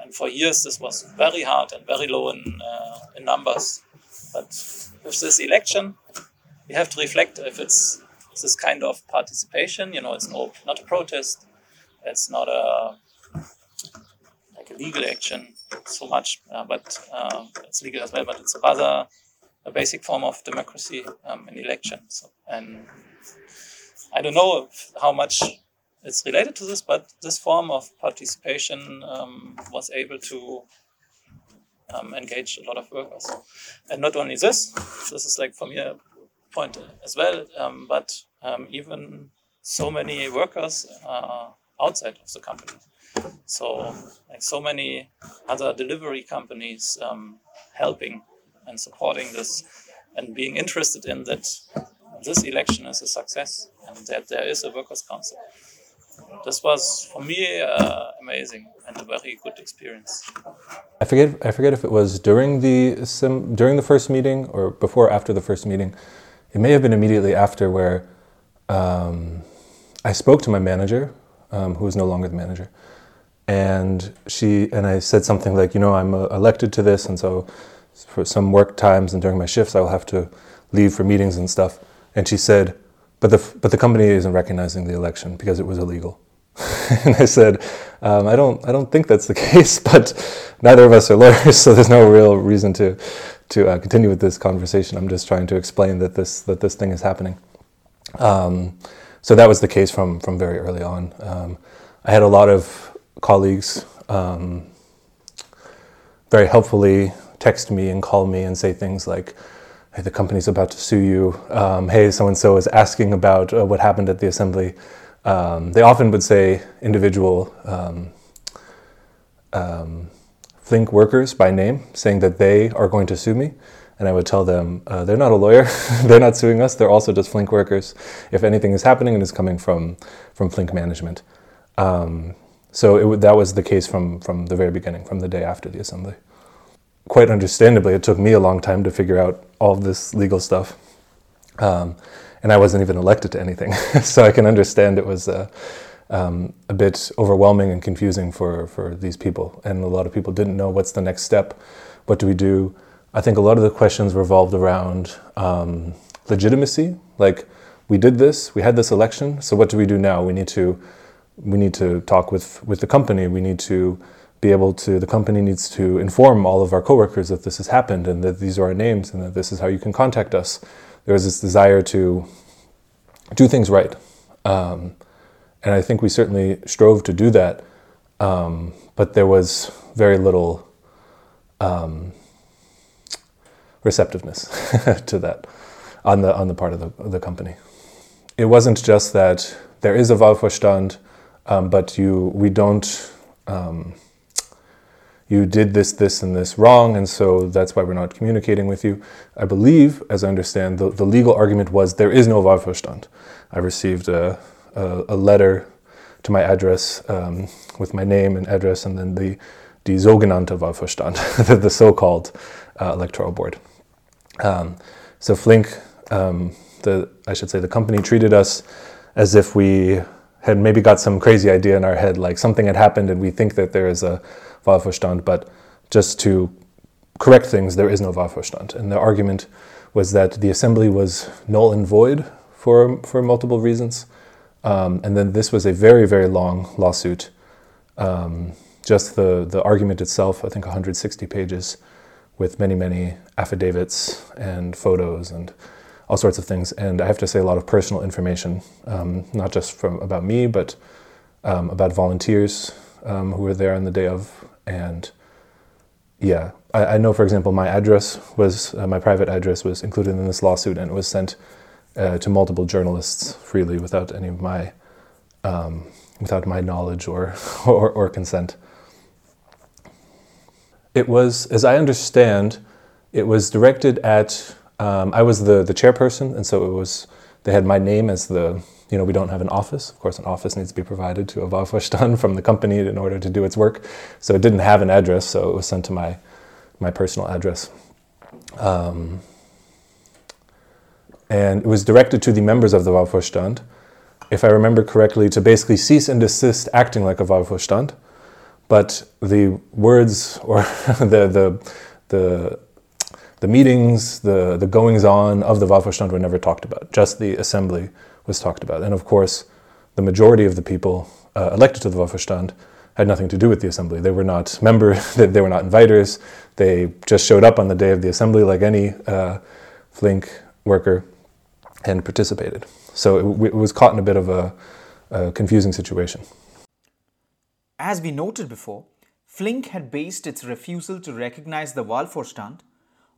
and for years, this was very hard and very low in, uh, in numbers. But with this election, we have to reflect if it's this kind of participation. You know, it's no, not a protest, it's not a like a legal action so much, uh, but uh, it's legal as well. But it's rather a basic form of democracy um, in elections. And I don't know how much it's related to this, but this form of participation um, was able to um, engage a lot of workers. And not only this, this is like me a point as well, um, but um, even so many workers uh, outside of the company. So, like so many other delivery companies um, helping and supporting this and being interested in that this election is a success and that there is a workers' council this was for me uh, amazing and a very good experience. I forget I forget if it was during the sim, during the first meeting or before or after the first meeting. It may have been immediately after where um, I spoke to my manager, um, who is no longer the manager, and she and I said something like, you know, I'm uh, elected to this, and so for some work times and during my shifts, I will have to leave for meetings and stuff. And she said, but the but the company isn't recognizing the election because it was illegal. and I said, um, I don't I don't think that's the case, but neither of us are lawyers, so there's no real reason to to uh, continue with this conversation. I'm just trying to explain that this that this thing is happening. Um, so that was the case from from very early on. Um, I had a lot of colleagues um, very helpfully text me and call me and say things like hey, the company's about to sue you. Um, hey, so and so is asking about uh, what happened at the assembly. Um, they often would say individual um, um, Flink workers by name, saying that they are going to sue me. And I would tell them uh, they're not a lawyer, they're not suing us, they're also just Flink workers. If anything is happening, it is coming from, from Flink management. Um, so it, that was the case from, from the very beginning, from the day after the assembly quite understandably, it took me a long time to figure out all this legal stuff. Um, and I wasn't even elected to anything. so I can understand it was uh, um, a bit overwhelming and confusing for, for these people. And a lot of people didn't know what's the next step, what do we do. I think a lot of the questions revolved around um, legitimacy. Like, we did this, we had this election, so what do we do now? We need to, we need to talk with, with the company, we need to be able to, the company needs to inform all of our coworkers that this has happened and that these are our names and that this is how you can contact us. There was this desire to do things right. Um, and I think we certainly strove to do that. Um, but there was very little um, receptiveness to that on the, on the part of the, the company. It wasn't just that there is a Wahlvorstand, um, but you, we don't um, you did this, this, and this wrong, and so that's why we're not communicating with you. I believe, as I understand, the, the legal argument was there is no Wahlvorstand. I received a, a, a letter to my address um, with my name and address, and then the die sogenannte Wahlvorstand, the, the so-called uh, electoral board. Um, so Flink, um, the I should say, the company treated us as if we had maybe got some crazy idea in our head, like something had happened, and we think that there is a Wahlvorstand, but just to correct things, there is no Wahlvorstand. And the argument was that the assembly was null and void for for multiple reasons. Um, and then this was a very very long lawsuit. Um, just the the argument itself, I think 160 pages, with many many affidavits and photos and all sorts of things. And I have to say, a lot of personal information, um, not just from about me, but um, about volunteers um, who were there on the day of. And yeah, I, I know, for example, my address was uh, my private address was included in this lawsuit, and it was sent uh, to multiple journalists freely without any of my um, without my knowledge or, or, or consent. It was, as I understand, it was directed at um, I was the, the chairperson, and so it was, they had my name as the, you know, we don't have an office. Of course, an office needs to be provided to a Wahlvorstand from the company in order to do its work. So it didn't have an address, so it was sent to my, my personal address. Um, and it was directed to the members of the Wahlvorstand, if I remember correctly, to basically cease and desist acting like a Wahlvorstand. But the words or the, the, the the meetings, the, the goings on of the Wahlvorstand were never talked about. Just the assembly was talked about. And of course, the majority of the people uh, elected to the Wahlvorstand had nothing to do with the assembly. They were not members, they were not inviters. They just showed up on the day of the assembly like any uh, Flink worker and participated. So it, it, was caught in a bit of a, a confusing situation. As we noted before, Flink had based its refusal to recognize the Wahlvorstand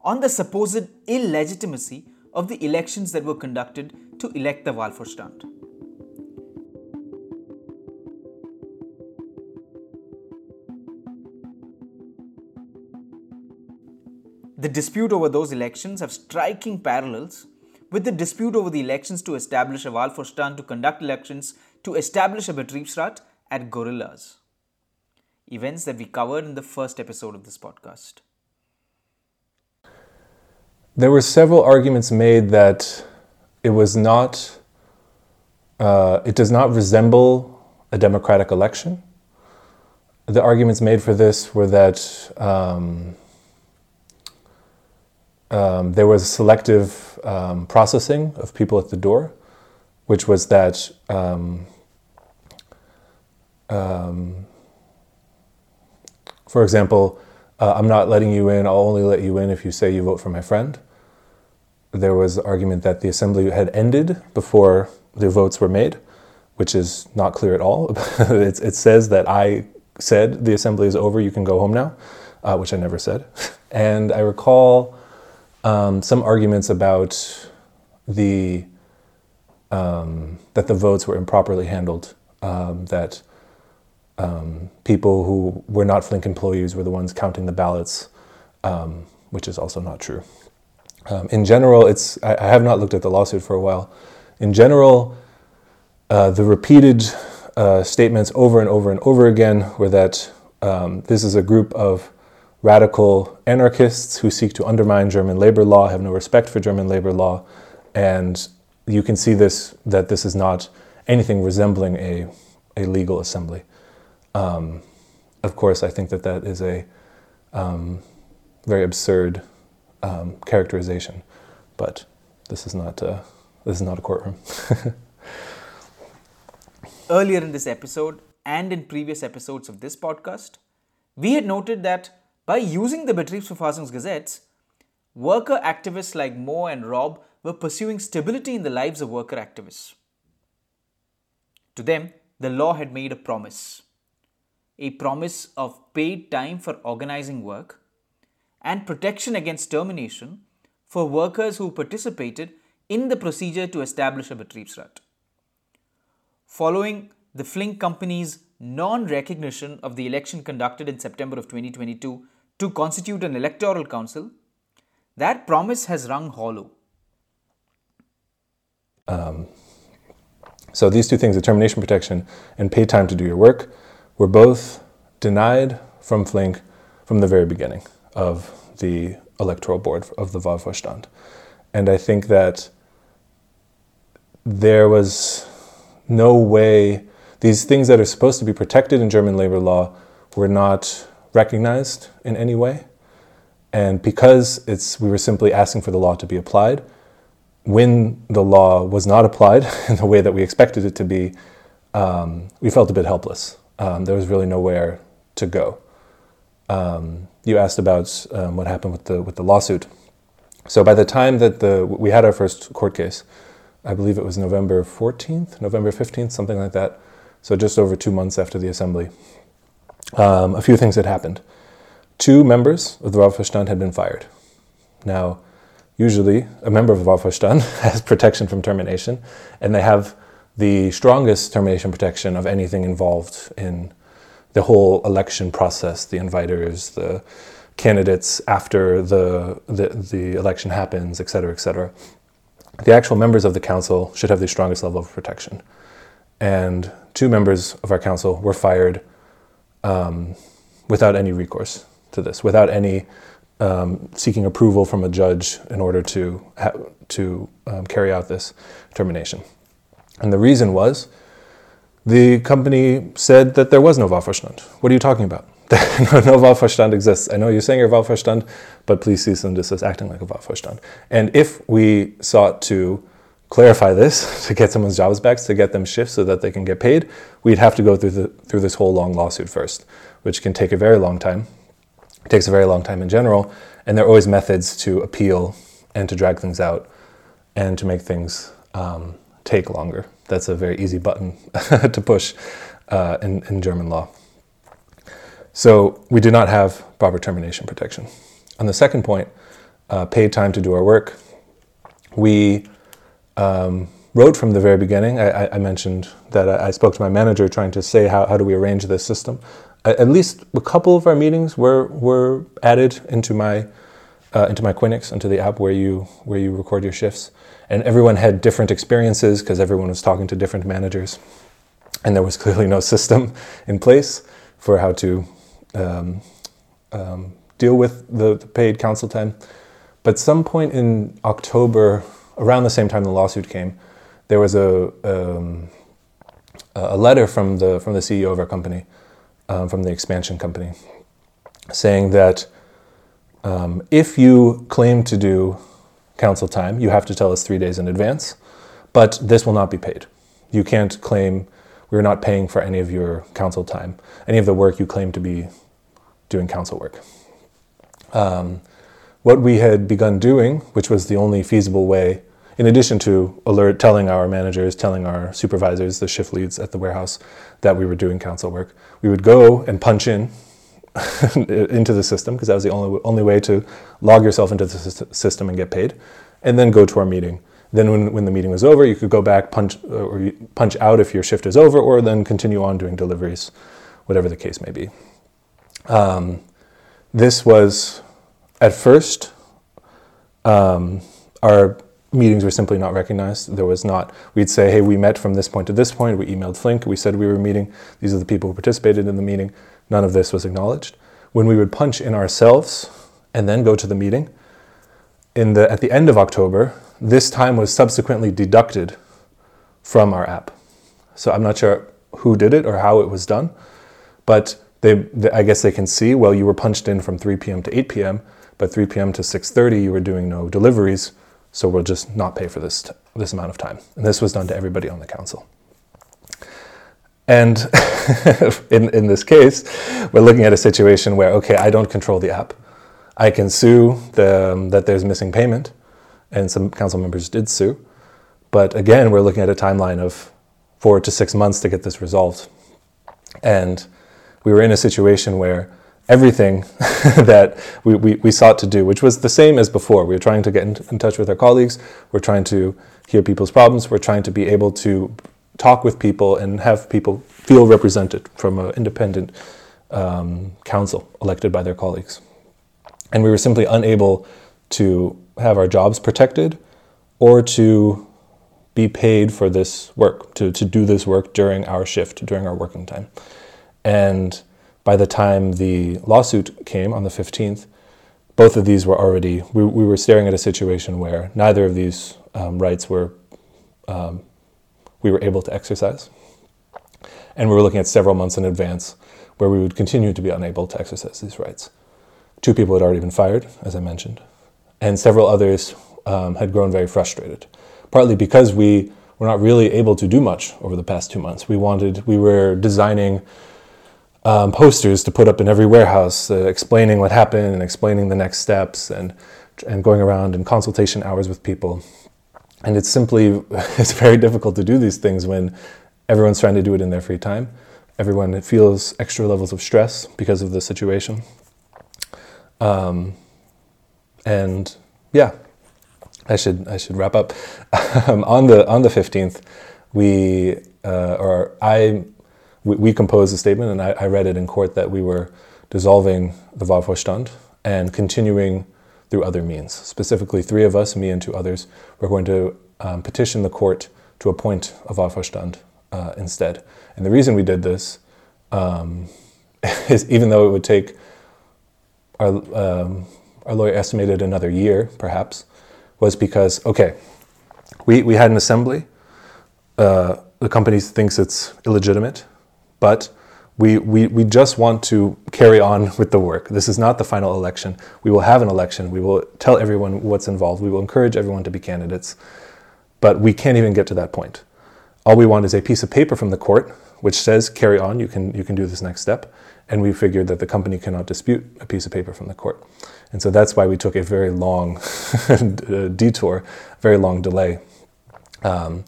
on the supposed illegitimacy of the elections that were conducted to elect the Wahlvorstand. The dispute over those elections have striking parallels with the dispute over the elections to establish a Wahlvorstand to conduct elections to establish a Betriebsrat at Gorillas. Events that we covered in the first episode of this podcast there were several arguments made that it was not, uh, it does not resemble a democratic election. The arguments made for this were that um, um, there was selective um, processing of people at the door, which was that um, um, for example, uh, I'm not letting you in, I'll only let you in if you say you vote for my friend there was argument that the assembly had ended before the votes were made, which is not clear at all. it, it, says that I said the assembly is over, you can go home now, uh, which I never said. And I recall um, some arguments about the um, that the votes were improperly handled, um, that um, people who were not Flink employees were the ones counting the ballots, um, which is also not true. Um, in general, it's I, I, have not looked at the lawsuit for a while. In general, uh, the repeated uh, statements over and over and over again were that um, this is a group of radical anarchists who seek to undermine German labor law, have no respect for German labor law, and you can see this that this is not anything resembling a, a legal assembly. Um, of course, I think that that is a um, very absurd um, characterization, but this is not a, this is not a courtroom. Earlier in this episode and in previous episodes of this podcast, we had noted that by using the Betriebsverfassungsgesetz, worker activists like Mo and Rob were pursuing stability in the lives of worker activists. To them, the law had made a promise a promise of paid time for organizing work and protection against termination for workers who participated in the procedure to establish a Betriebsrat. Following the Flink company's non recognition of the election conducted in September of 2022 to constitute an electoral council, that promise has rung hollow. Um, so, these two things, the termination protection and pay time to do your work, were both denied from Flink from the very beginning of the electoral board of the Wahlvorstand. And I think that there was no way, these things that are supposed to be protected in German labor law were not recognized in any way. And because it's, we were simply asking for the law to be applied, when the law was not applied in the way that we expected it to be, um, we felt a bit helpless. Um, there was really nowhere to go. Um, you asked about um, what happened with the with the lawsuit. So by the time that the we had our first court case, I believe it was November 14th, November 15th, something like that. So just over two months after the assembly, um, a few things had happened. Two members of the Wahlvorstand had been fired. Now, usually a member of the Wahlvorstand has protection from termination, and they have the strongest termination protection of anything involved in the whole election process, the inviters, the candidates after the, the, the election happens, et cetera, et cetera. The actual members of the council should have the strongest level of protection. And two members of our council were fired um, without any recourse to this, without any um, seeking approval from a judge in order to, ha- to um, carry out this termination. And the reason was the company said that there was no Wahlvorstand. What are you talking about? no, Wahlvorstand exists. I know you're saying you're Wahlvorstand, but please cease and desist acting like a Wahlvorstand. And if we sought to clarify this to get someone's jobs back, to get them shifts so that they can get paid, we'd have to go through the, through this whole long lawsuit first, which can take a very long time. It takes a very long time in general, and there are always methods to appeal and to drag things out and to make things um, take longer. That's a very easy button to push uh, in, in German law. So we do not have proper termination protection. On the second point, uh, paid time to do our work, we um, wrote from the very beginning. I, I mentioned that I, spoke to my manager trying to say how, how do we arrange this system. At least a couple of our meetings were, were added into my uh, into my Quinyx, into the app where you where you record your shifts, and everyone had different experiences because everyone was talking to different managers, and there was clearly no system in place for how to um, um, deal with the, the, paid council time. But some point in October, around the same time the lawsuit came, there was a um, a letter from the from the CEO of our company, um, from the expansion company, saying that um, if you claim to do council time, you have to tell us three days in advance, but this will not be paid. You can't claim we're not paying for any of your council time, any of the work you claim to be doing council work. Um, what we had begun doing, which was the only feasible way, in addition to alert telling our managers, telling our supervisors, the shift leads at the warehouse, that we were doing council work, we would go and punch in into the system because that was the only only way to log yourself into the system and get paid, and then go to our meeting. Then, when, when the meeting was over, you could go back, punch or punch out if your shift is over, or then continue on doing deliveries, whatever the case may be. Um, this was, at first, um, our meetings were simply not recognized. There was not, we'd say, hey, we met from this point to this point. We emailed Flink. We said we were meeting. These are the people who participated in the meeting. None of this was acknowledged. When we would punch in ourselves and then go to the meeting, in the, at the end of October, this time was subsequently deducted from our app. So I'm not sure who did it or how it was done, but they, they, I guess they can see, well, you were punched in from 3 p.m. to 8 p.m., but 3 p.m. to 6.30 you were doing no deliveries, so we'll just not pay for this, this amount of time. And this was done to everybody on the council. And in, in this case, we're looking at a situation where, okay, I don't control the app. I can sue the, um, that there's missing payment, and some council members did sue. But again, we're looking at a timeline of four to six months to get this resolved. And we were in a situation where everything that we, we, we, sought to do, which was the same as before. We were trying to get in, in, touch with our colleagues, we're trying to hear people's problems, we're trying to be able to talk with people and have people feel represented from an independent um, council elected by their colleagues. And we were simply unable to have our jobs protected or to be paid for this work, to, to do this work during our shift, during our working time. And by the time the lawsuit came on the 15th, both of these were already, we, we were staring at a situation where neither of these um, rights were, um, we were able to exercise. And we were looking at several months in advance where we would continue to be unable to exercise these rights. Two people had already been fired, as I mentioned, and several others um, had grown very frustrated, partly because we were not really able to do much over the past two months. We wanted, we were designing um, posters to put up in every warehouse, uh, explaining what happened and explaining the next steps, and and going around in consultation hours with people. And it's simply, it's very difficult to do these things when everyone's trying to do it in their free time. Everyone feels extra levels of stress because of the situation. Um, and yeah, I should I should wrap up. um, on the on the fifteenth, we uh, or I we, we, composed a statement, and I, I, read it in court that we were dissolving the Wahlvorstand and continuing through other means. Specifically, three of us, me and two others, were going to um, petition the court to appoint a Wahlvorstand uh, instead. And the reason we did this um, is even though it would take our, um, our lawyer estimated another year, perhaps, was because, okay, we, we had an assembly. Uh, the company thinks it's illegitimate, but we, we, we just want to carry on with the work. This is not the final election. We will have an election. We will tell everyone what's involved. We will encourage everyone to be candidates. But we can't even get to that point. All we want is a piece of paper from the court which says carry on, you can, you can do this next step. And we figured that the company cannot dispute a piece of paper from the court. And so that's why we took a very long detour, very long delay, um,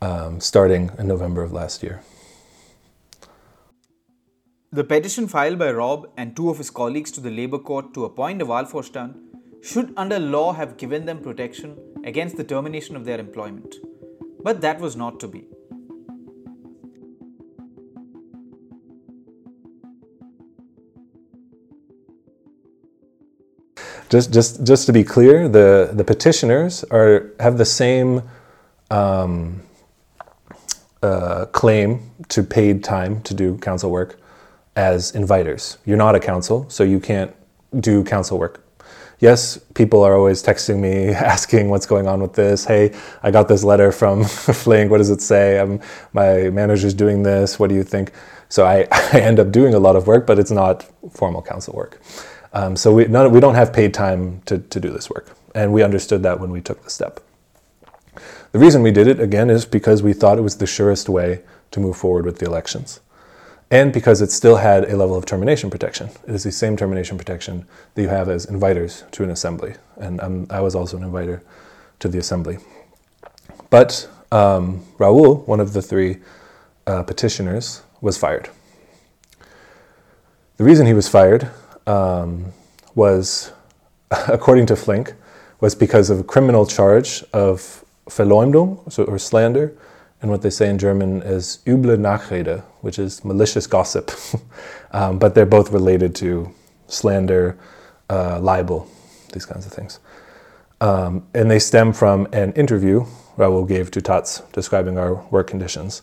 um, starting in November of last year. The petition filed by Rob and two of his colleagues to the Labour Court to appoint a Wahlvorstand should, under law, have given them protection against the termination of their employment. But that was not to be. Just, just, just to be clear, the, the petitioners are, have the same um, uh, claim to paid time to do council work as inviters. You're not a council, so you can't do council work. Yes, people are always texting me asking what's going on with this. Hey, I got this letter from Flink. What does it say? I'm, my manager's doing this. What do you think? So I, I end up doing a lot of work, but it's not formal council work. Um, so we, none, we don't have paid time to, to do this work. And we understood that when we took the step. The reason we did it, again, is because we thought it was the surest way to move forward with the elections and because it still had a level of termination protection. It is the same termination protection that you have as inviters to an assembly, and um, I was also an inviter to the assembly. But um, Raul, one of the three uh, petitioners, was fired. The reason he was fired um, was, according to Flink, was because of a criminal charge of Verleumdung, so, or slander, and what they say in German is üble Nachrede, which is malicious gossip. um, but they're both related to slander, uh, libel, these kinds of things. Um, and they stem from an interview Raul gave to Taz describing our work conditions.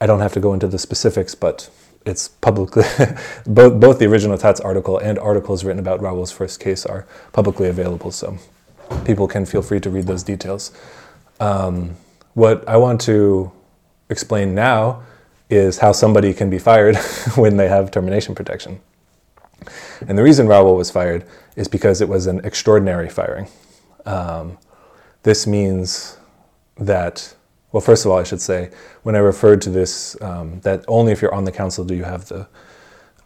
I don't have to go into the specifics, but it's publicly both both the original Taz article and articles written about Raul's first case are publicly available, so people can feel free to read those details. Um, what I want to explain now is how somebody can be fired when they have termination protection. And the reason Raul was fired is because it was an extraordinary firing. Um, this means that, well, first of all, I should say, when I referred to this, um, that only if you're on the council do you have the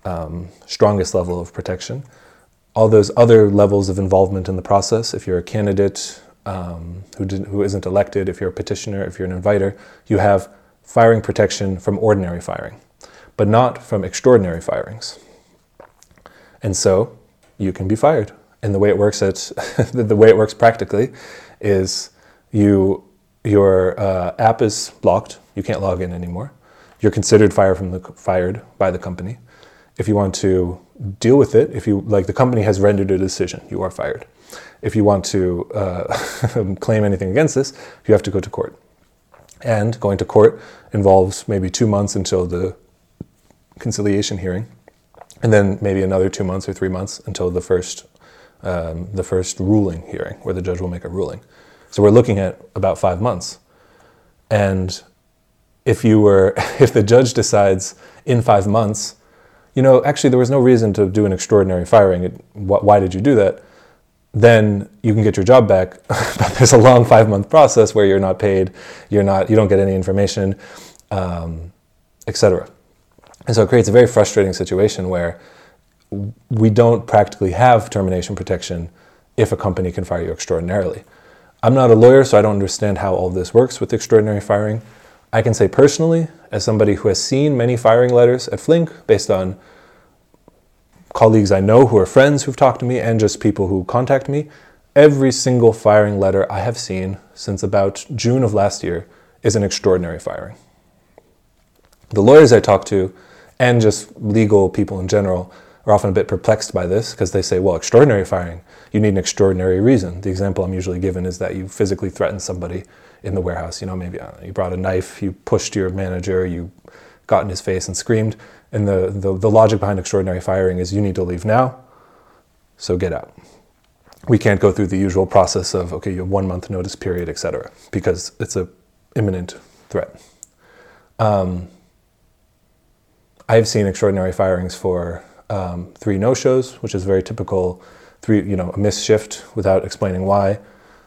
um, strongest level of protection. All those other levels of involvement in the process, if you're a candidate, um, who, did, who isn't elected, if you're a petitioner, if you're an inviter, you have firing protection from ordinary firing, but not from extraordinary firings. And so you can be fired. And the way it works at the way it works practically is you your uh, app is blocked. You can't log in anymore. You're considered fired from the fired by the company. If you want to deal with it, if you like the company has rendered a decision, you are fired if you want to uh, claim anything against this, you have to go to court. And going to court involves maybe two months until the conciliation hearing, and then maybe another two months or three months until the first um, the first ruling hearing, where the judge will make a ruling. So we're looking at about five months. And if you were, if the judge decides in five months, you know, actually there was no reason to do an extraordinary firing. It, why did you do that? then you can get your job back. but there's a long five month process where you're not paid, you're not, you don't get any information, um, etc. And so it creates a very frustrating situation where we don't practically have termination protection if a company can fire you extraordinarily. I'm not a lawyer, so I don't understand how all this works with extraordinary firing. I can say personally, as somebody who has seen many firing letters at Flink based on colleagues I know who are friends who've talked to me and just people who contact me, every single firing letter I have seen since about June of last year is an extraordinary firing. The lawyers I talk to and just legal people in general are often a bit perplexed by this because they say, well, extraordinary firing, you need an extraordinary reason. The example I'm usually given is that you physically threaten somebody in the warehouse. You know, maybe know, you brought a knife, you pushed your manager, you got in his face and screamed. And the, the, the logic behind extraordinary firing is you need to leave now, so get out. We can't go through the usual process of, okay, you have one month notice period, etc., because it's a imminent threat. Um, I've seen extraordinary firings for um, three no-shows, which is very typical. Three, you know, a missed shift without explaining why,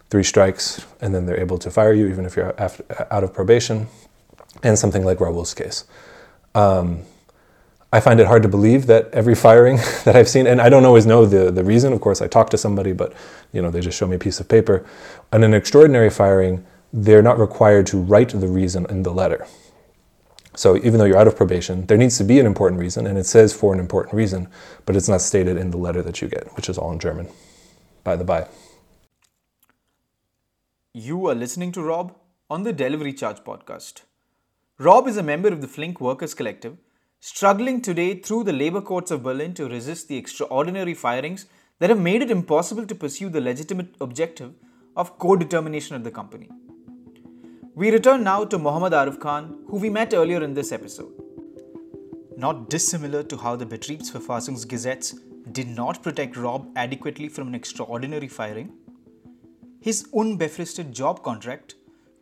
three strikes, and then they're able to fire you even if you're out of probation, and something like Raul's case. Um, I find it hard to believe that every firing that I've seen, and I don't always know the, the reason. Of course, I talk to somebody, but you know they just show me a piece of paper. On an extraordinary firing, they're not required to write the reason in the letter. So even though you're out of probation, there needs to be an important reason, and it says for an important reason, but it's not stated in the letter that you get, which is all in German. By the by. You are listening to Rob on the Delivery Charge podcast. Rob is a member of the Flink Workers Collective, struggling today through the labor courts of Berlin to resist the extraordinary firings that have made it impossible to pursue the legitimate objective of co determination at the company. We return now to Mohammed Arif Khan, who we met earlier in this episode. Not dissimilar to how the Betriebsverfassungsgesetz did not protect Rob adequately from an extraordinary firing, his unbefristed job contract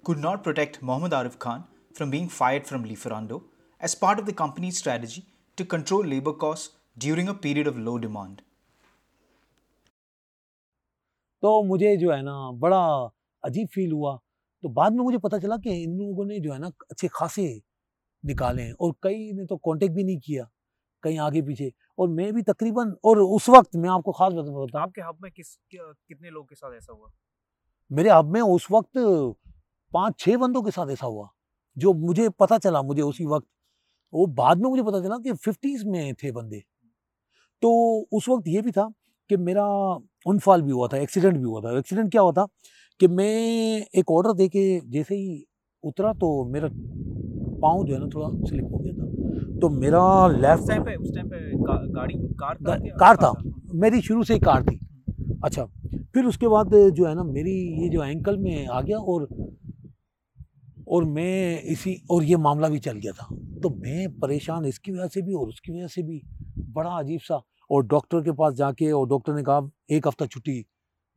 could not protect Mohammad Arif Khan from being fired from Lieferando as part of the company's strategy to control labor costs during a period of low demand. तो मुझे जो है ना बड़ा अजीब feel हुआ तो बाद में मुझे पता चला कि इन लोगों ने जो है ना अच्छे खासे निकाले हैं और कई ने तो कांटेक्ट भी नहीं किया कहीं आगे पीछे और मैं भी तकरीबन और उस वक्त मैं आपको खास बताता आपके हब में किस कितने लोग के साथ ऐसा हुआ मेरे हब में उस वक्त पाँच छह बंदों के साथ ऐसा हुआ जो मुझे पता चला मुझे उसी वक्त। वो बाद में मुझे पता चला कि फिफ्टीज में थे बंदे। तो उस वक्त ये भी था कि मेरा उनफाल भी हुआ था एक्सीडेंट भी हुआ था। एक्सीडेंट क्या हुआ था कि मैं एक ऑर्डर दे के जैसे ही उतरा तो मेरा पाँव जो है ना थोड़ा स्लिप हो गया था। तो मेरा लेफ़्ट टाइम पे उस टाइम पे गाड़ी कार था। कार था। मेरी शुरू से ही कार थी। अच्छा फिर उसके बाद जो है ना, मेरी ये जो एंकल में आ गया और और मैं इसी, और ये मामला भी चल गया था। तो मैं परेशान इसकी वजह से भी और उसकी वजह से भी बड़ा अजीब सा और डॉक्टर के पास जाके और डॉक्टर ने कहा, एक हफ़्ता छुट्टी,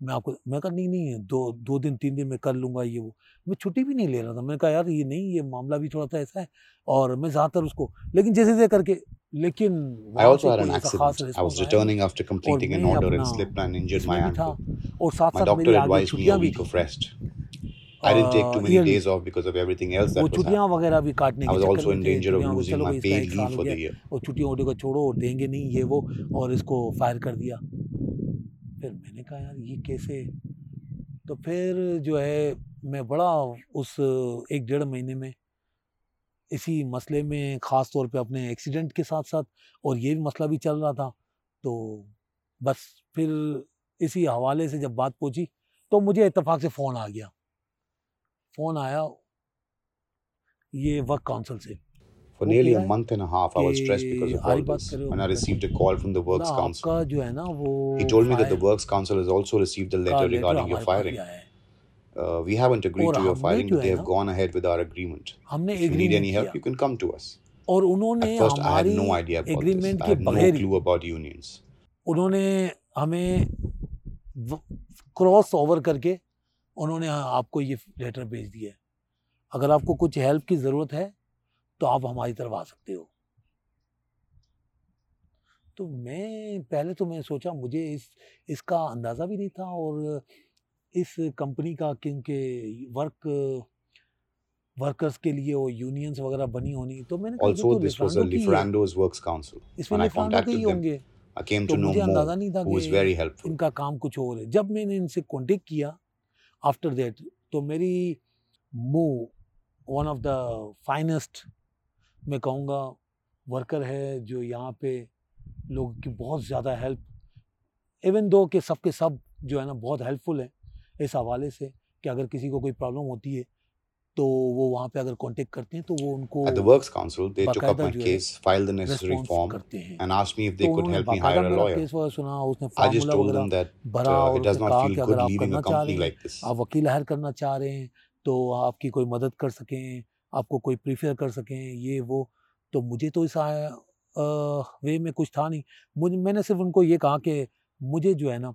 मैं आपको, मैं कहा, नहीं नहीं, दो दो दिन, तीन दिन में कर लूँगा ये वो। मैं छुट्टी भी नहीं ले रहा था। मैंने कहा, यार, ये नहीं, ये मामला भी थोड़ा सा ऐसा है और मैं ज़्यादातर उसको, लेकिन जैसे जैसे करके लेकिन I also had an accident. I was returning after completing an order and slipped and injured my ankle. और साथ my doctor advised me a week of rest. I didn't take too many days off because of everything else that was happening. वगैरह भी काटने I was also in danger of losing my paid leave for the year. और छुट्टियों को छोड़ो और देंगे नहीं ये वो और इसको फायर कर दिया फिर मैंने कहा यार ये कैसे तो फिर जो है मैं बड़ा उस एक डेढ़ महीने में इसी मसले में ख़ास तौर पे अपने एक्सीडेंट के साथ साथ और ये भी मसला भी चल रहा था तो बस फिर इसी हवाले से जब बात पहुँची तो मुझे इतफाक़ से फ़ोन आ गया फ़ोन आया ये वर्क काउंसिल से For nearly a month and a half, I was stressed because of all this. When I received a call from the Works Council, he told me that the Works Council has also received a letter regarding your firing. Uh, we haven't agreed to your firing, but they have gone ahead with our agreement. If you need any help, you can come to us. और उन्होंने At first, I had no idea about this. I had no clue about unions. उन्होंने हमें cross over करके उन्होंने आपको ये letter भेज दिया है अगर आपको कुछ हेल्प की ज़रूरत है तो आप हमारी तरफ़ आ सकते हो तो मैं पहले तो मैं सोचा मुझे इस इसका अंदाज़ा भी नहीं था और इस कंपनी का क्योंकि वर्क वर्कर्स के लिए वो यूनियंस वगैरह बनी होनी तो मैंने also this was a Liferando's works council इसमें contacted them. होंगे। I came to know more नहीं था who was very helpful. इनका काम कुछ और है। जब मैंने इनसे कांटेक्ट किया आफ्टर दैट तो मेरी move one of the finest मैं कहूँगा वर्कर है जो यहाँ पे लोगों की बहुत ज़्यादा हेल्प इवन दो के सब के सब जो है ना बहुत हेल्पफुल है इस हवाले से कि अगर किसी को कोई प्रॉब्लम होती है तो वो वहाँ पे अगर कांटेक्ट करते हैं तो वो उनको आप वकील हायर करना चाह रहे हैं तो आपकी कोई मदद कर सकें आपको कोई प्रीफर कर सकें ये वो तो मुझे तो इस वे में कुछ था नहीं। मुझे मैंने सिर्फ़ उनको ये कहा कि मुझे जो है ना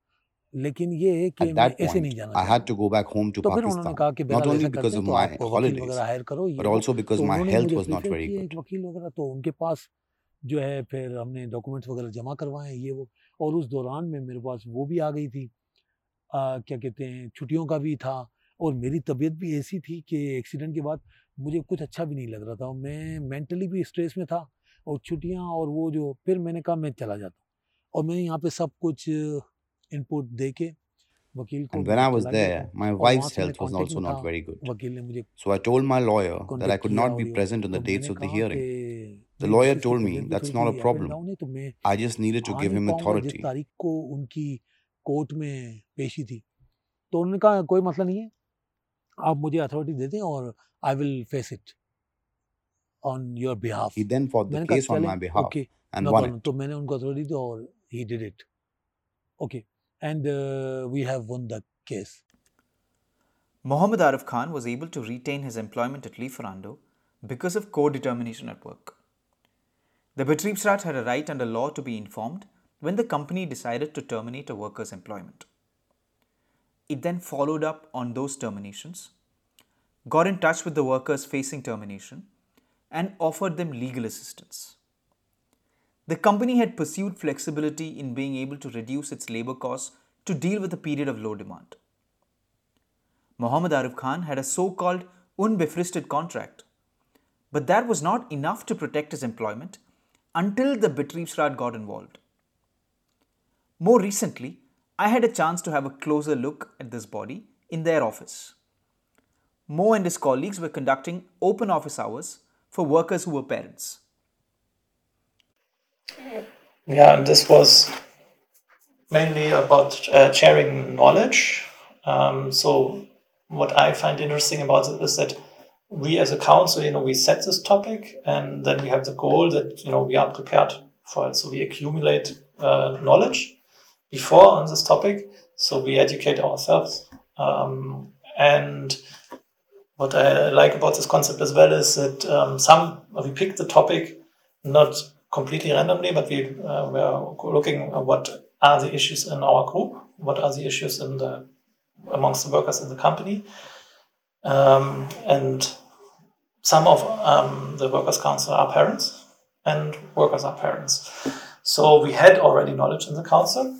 लेकिन ये है कि मैं ऐसे नहीं जाना I had to go back home to तो फिर उन्होंने कहा कि not only because of तो my holidays वगैरह हायर करो my health मुझे was not very किया good. एक वकील वगैरह तो उनके पास जो है फिर हमने डॉक्यूमेंट्स वगैरह जमा करवाए ये वो। और उस दौरान में मेरे पास वो भी आ गई थी। आ, क्या कहते हैं छुट्टियों का भी था और मेरी तबीयत भी ऐसी थी कि एक्सीडेंट के बाद मुझे कुछ अच्छा भी नहीं लग रहा था। मैं मेंटली भी स्ट्रेस में था और छुट्टियाँ और वो जो फिर मैंने कहा मैं चला जाता हूँ। और मैं यहाँ पे सब कुछ इनपुट दे के वकील को And when I was there, my wife's health was also not very good. वकील ने मुझे So I told my lawyer that I could not be present on the dates of the hearing. The lawyer told me that's not a problem. I just needed to give him authority. जिस तारीख को उनकी court में पेशी थी तो उन्होंने कहा कोई मसला नहीं है आप मुझे अथॉरिटी दे दें और I will face it on your behalf He then fought the case on my behalf okay, and no won problem. it. तो मैंने उनको अथॉरिटी दी और he did it okay and uh, we have won the case. Mohammed Arif Khan was able to retain his employment at Lieferando because of co-determination at work. The Betriebsrat had a right under law to be informed when the company decided to terminate a worker's employment. It then followed up on those terminations, got in touch with the workers facing termination, and offered them legal assistance. The company had pursued flexibility in being able to reduce its labor costs to deal with a period of low demand. Mohammed Arif Khan had a so called unbefristet contract, but that was not enough to protect his employment until the Betriebsrat got involved. More recently, I had a chance to have a closer look at this body in their office. Mo and his colleagues were conducting open office hours for workers who were parents. Yeah, and this was mainly about uh, sharing knowledge. Um, so what I find interesting about it is that we as a council, you know, we set this topic and then we have the goal that, you know, we are prepared for it. So we accumulate uh, knowledge before on this topic. So we educate ourselves. Um, and what I like about this concept as well is that um, some, we pick the topic not completely randomly, but we uh, were looking at what are the issues in our group, what are the issues in the amongst the workers in the company, um, and some of um, the workers' council are parents, and workers are parents. So we had already knowledge in the council,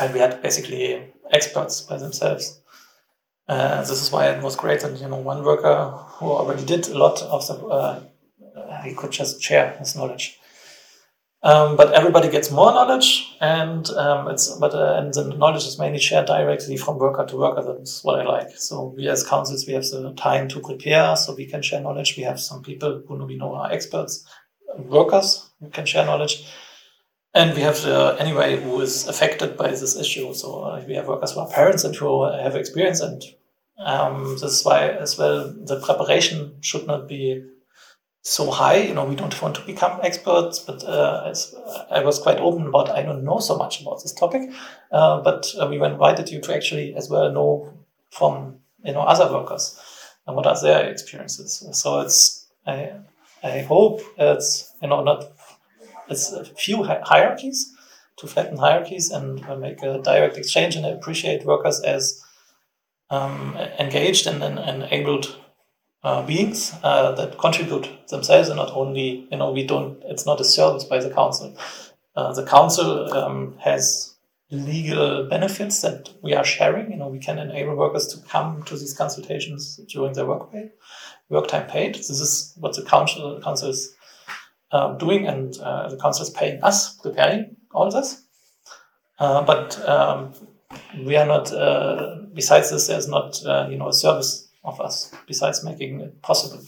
and we had basically experts by themselves. Uh, this is why it was great and you know one worker who already did a lot of the uh, he could just share his knowledge um, but everybody gets more knowledge, and um, it's but uh, and the knowledge is mainly shared directly from worker to worker. That's what I like. So we as councils we have the time to prepare, so we can share knowledge. We have some people who we know are experts, workers who can share knowledge, and we have the, anyway who is affected by this issue. So uh, we have workers who are parents and who have experience, and um, this is why as well the preparation should not be so high. You know, we don't want to become experts, but uh, I was quite open about I don't know so much about this topic. Uh, but uh, we invited you to actually as well know from you know other workers and what are their experiences. So it's I I hope it's you know not it's a few hierarchies to flatten hierarchies and uh, make a direct exchange and appreciate workers as um, engaged and, and enabled uh, beings uh, that contribute themselves and not only you know we don't it's not a service by the council. Uh, the council um, has legal benefits that we are sharing. You know we can enable workers to come to these consultations during their work pay work time paid. This is what the council council is um, doing and uh, the council is paying us preparing all this. Uh, but um, we are not besides this there's not you know a service of us, besides making it possible.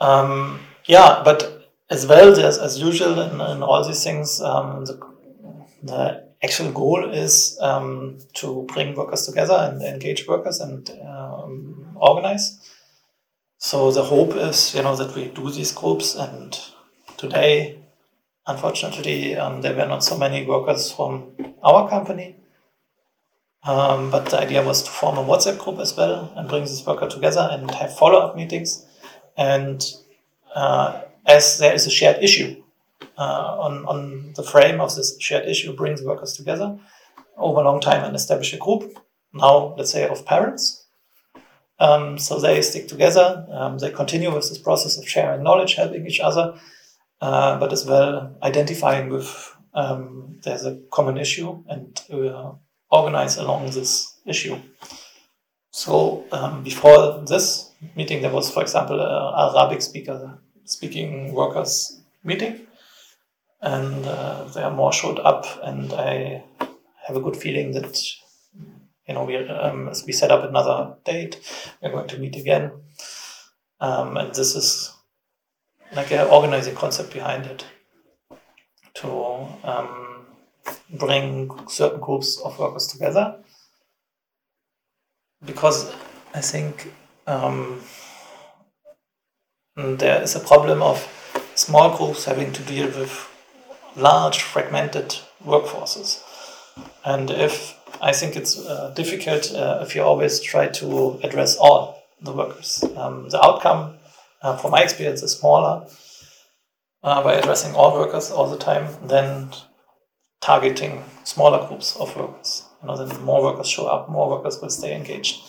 Um, yeah, but as well, there's, as usual in, in all these things, um, the, the, actual goal is um, to bring workers together and engage workers and um, organize. So the hope is, you know, that we do these groups. And today, unfortunately, um, there were not so many workers from our company. Um, but the idea was to form a WhatsApp group as well and bring this worker together and have follow up meetings. And uh, as there is a shared issue uh, on, on the frame of this shared issue, bring the workers together over a long time and establish a group. Now, let's say, of parents. Um, so they stick together. Um, they continue with this process of sharing knowledge, helping each other, uh, but as well identifying with um, there's a common issue and organize along this issue. So um, before this meeting, there was, for example, a Arabic speaker speaking workers meeting, and uh, there more showed up, and I have a good feeling that you know we um, we set up another date. We're going to meet again, um, and this is like an organizing concept behind it to um, bring certain groups of workers together because I think um, there is a problem of small groups having to deal with large fragmented workforces. And if I think it's uh, difficult uh, if you always try to address all the workers. Um, the outcome, uh, from my experience, is smaller uh, by addressing all workers all the time than targeting smaller groups of workers. You know, then more workers show up, more workers will stay engaged.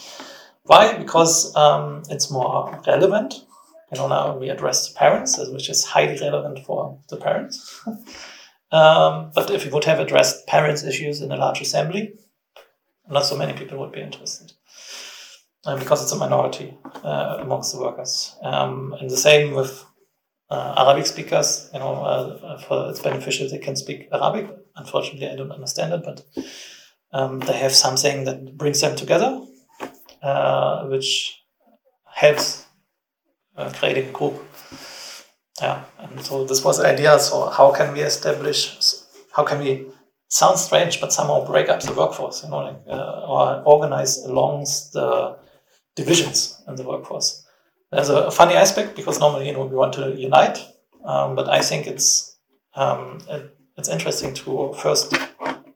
Why? Because um, it's more relevant. You know, now we address the parents, which is highly relevant for the parents. um, but if we would have addressed parents' issues in a large assembly, not so many people would be interested. Because it's a minority uh, amongst the workers. Um, and the same with uh, Arabic speakers, you know, uh, for it's beneficial they can speak Arabic. Unfortunately, I don't understand it, but um, they have something that brings them together, uh, which helps uh, creating a group. Yeah, and so this was the idea. So how can we establish? How can we? Sounds strange, but somehow break up the workforce, you know, like, uh, or organize along the divisions in the workforce there's a, funny aspect because normally you know we want to unite, um, but I think it's um, it, it's interesting to first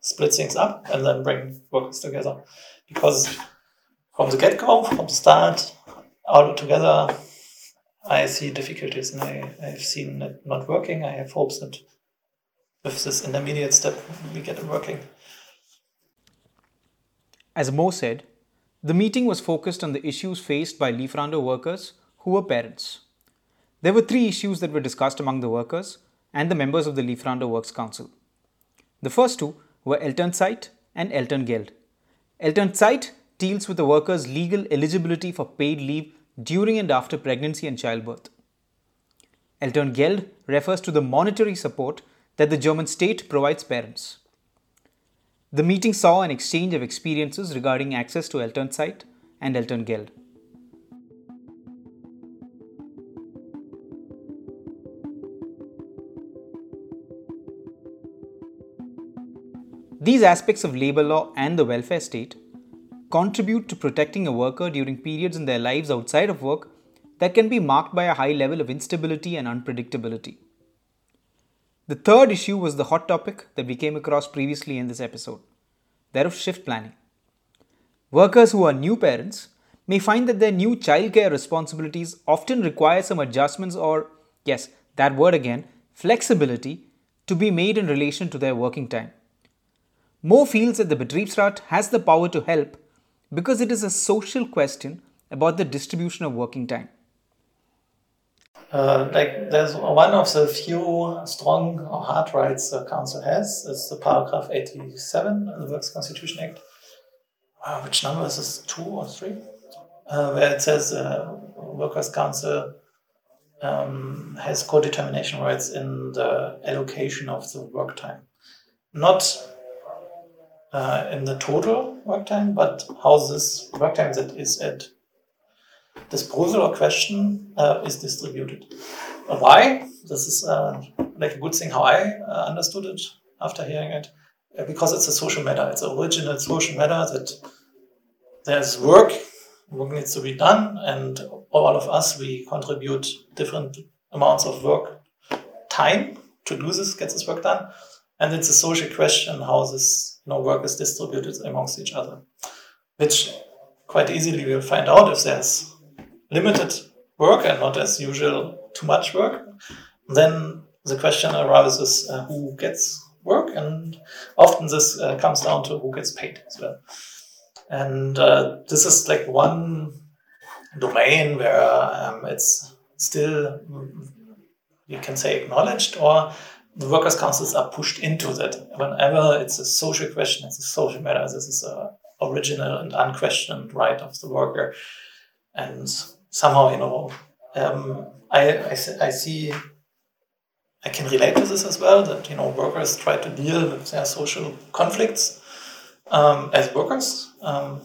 split things up and then bring workers together because from the get go, from the start, all together, I see difficulties and I, I've seen it not working. I have hopes that with this intermediate step we get it working. As Mo said, the meeting was focused on the issues faced by Lieferando workers who were parents. There were three issues that were discussed among the workers and the members of the Lieferando Works Council. The first two were Elternzeit and Elterngeld. Elternzeit deals with the worker's legal eligibility for paid leave during and after pregnancy and childbirth. Elterngeld refers to the monetary support that the German state provides parents. The meeting saw an exchange of experiences regarding access to Elternzeit and Elterngeld. These aspects of labour law and the welfare state contribute to protecting a worker during periods in their lives outside of work that can be marked by a high level of instability and unpredictability. The third issue was the hot topic that we came across previously in this episode that of shift planning. Workers who are new parents may find that their new childcare responsibilities often require some adjustments or, yes, that word again, flexibility to be made in relation to their working time. Mo feels that the Betriebsrat has the power to help because it is a social question about the distribution of working time. Uh, like there's one of the few strong or hard rights the council has is the paragraph 87 of the Works Constitution Act. Uh, which number is this? Two or three? Uh, where it says uh, Workers' Council um, has co-determination rights in the allocation of the work time, not uh, in the total work time, but how this work time that is at disposal or question uh, is distributed. Why? This is uh, like a good thing how I uh, understood it after hearing it, uh, because it's a social matter. It's an original social matter that there's work, work needs to be done, and all of us we contribute different amounts of work time to do this, get this work done, and it's a social question how this know work is distributed amongst each other, which quite easily we'll find out if there's limited work and not as usual too much work, then the question arises uh, who gets work, and often this uh, comes down to who gets paid as well. And uh, this is like one domain where um, it's still, you can say, acknowledged, or the workers' councils are pushed into that. Whenever it's a social question, it's a social matter, this is a original and unquestioned right of the worker. And somehow, you know, um, I, I, I see, I can relate to this as well that, you know, workers try to deal with their social conflicts um, as workers. Um,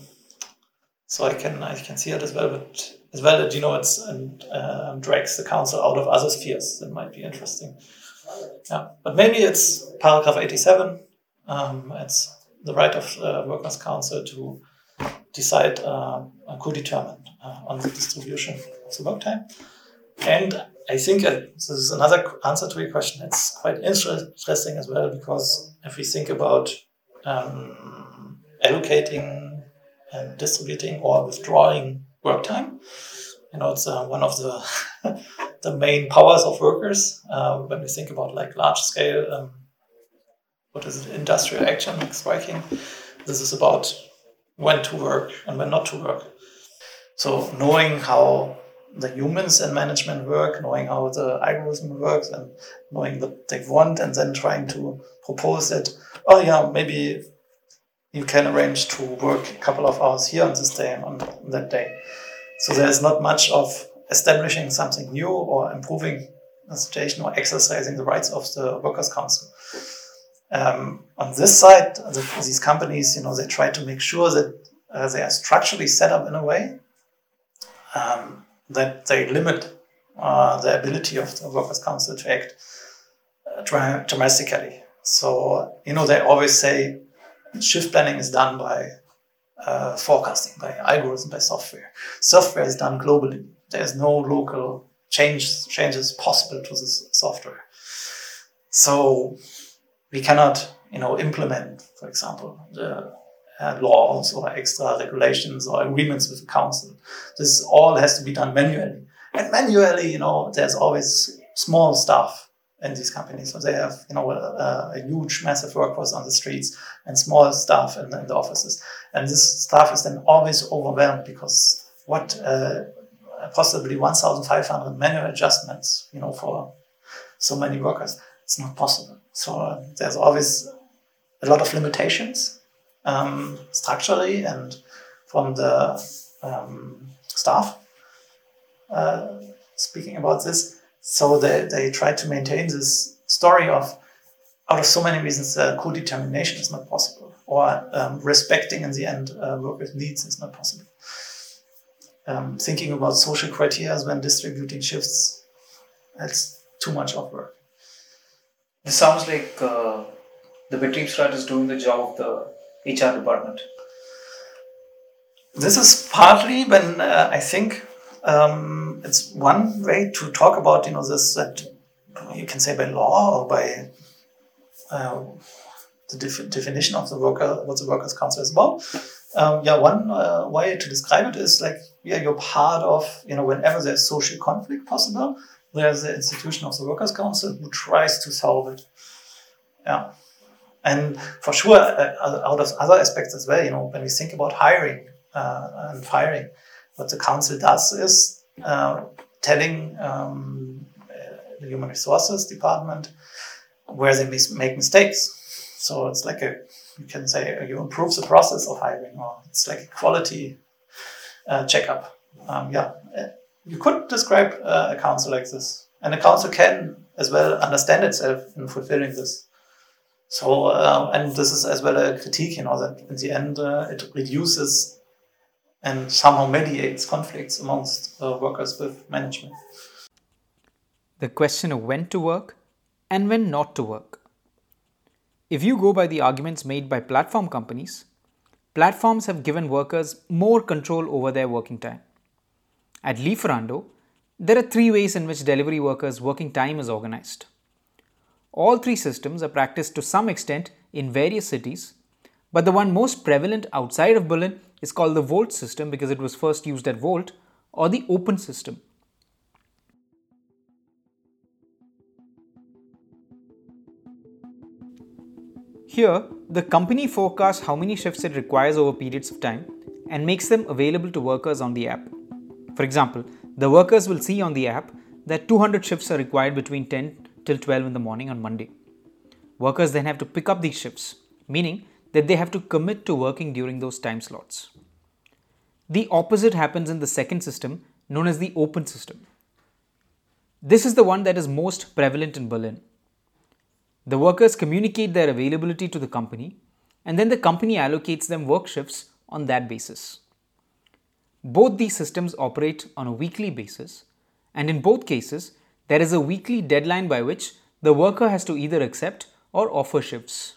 so I can, I can see it as well, but as well that, you know, it's, and um, drags the council out of other spheres. That might be interesting. Yeah, but maybe it's paragraph 87. Um, it's the right of uh, workers' council to decide uh, co-determine uh, on the distribution of the work time. And I think uh, this is another answer to your question. It's quite interesting as well because if we think about um, allocating and distributing or withdrawing work time, you know, it's uh, one of the the main powers of workers uh, when we think about like large scale, um, what is it, industrial action, like striking. This is about when to work and when not to work. So knowing how the humans in management work, knowing how the algorithm works, and knowing what they want, and then trying to propose that, oh yeah, maybe you can arrange to work a couple of hours here on this day and on that day. So there's not much of establishing something new or improving the situation or exercising the rights of the workers' council. Um, on this side, the, these companies, you know, they try to make sure that uh, they are structurally set up in a way um, that they limit uh, the ability of the workers' council to act uh, dramatically. So, you know, they always say shift planning is done by uh, forecasting, by algorithms, by software. Software is done globally. There's no local change changes possible to this software. So we cannot, you know, implement, for example, the uh, laws or extra regulations or agreements with the council. This all has to be done manually. And manually, you know, there's always small stuff in these companies. So they have, you know, a, a huge, massive workforce on the streets and small staff in, in, the offices. And this staff is then always overwhelmed because what uh, possibly 1,500 manual adjustments, you know, for so many workers, it's not possible. So uh, there's always a lot of limitations um, structurally and from the um, staff uh, speaking about this. So they, they try to maintain this story of out of so many reasons, uh, co-determination is not possible, or um, respecting in the end uh, workers' needs is not possible. Um, thinking about social criteria when distributing shifts, that's too much of work. It sounds like uh, the Betriebsrat is doing the job of the HR department. This is partly when uh, I think um, um, it's one way to talk about you know this that you can say by law or by uh, the def- definition of the worker what the workers council is about. Um, yeah, one uh, way to describe it is like yeah, you're part of you know whenever there's social conflict possible, there's the institution of the workers council who tries to solve it. Yeah. And for sure, uh, out of other aspects as well, you know, when we think about hiring uh, and firing, what the council does is uh, telling um, the human resources department where they mis- make mistakes. So it's like a, you can say you improve the process of hiring, or it's like a quality uh, checkup. Um, yeah, you could describe uh, a council like this, and a council can as well understand itself in fulfilling this. So, uh, and this is as well a critique, you know, that in the end uh, it reduces and somehow mediates conflicts amongst uh, workers with management. The question of when to work and when not to work. If you go by the arguments made by platform companies, platforms have given workers more control over their working time. At Lieferando, there are three ways in which delivery workers' working time is organized. All three systems are practiced to some extent in various cities, but the one most prevalent outside of Berlin is called the Wolt system because it was first used at Wolt, or the open system. Here, the company forecasts how many shifts it requires over periods of time and makes them available to workers on the app. For example, the workers will see on the app that 200 shifts are required between 10 till 12 in the morning on Monday. Workers then have to pick up these shifts, meaning that they have to commit to working during those time slots. The opposite happens in the second system, known as the open system. This is the one that is most prevalent in Berlin. The workers communicate their availability to the company, and then the company allocates them work shifts on that basis. Both these systems operate on a weekly basis, and in both cases, there is a weekly deadline by which the worker has to either accept or offer shifts.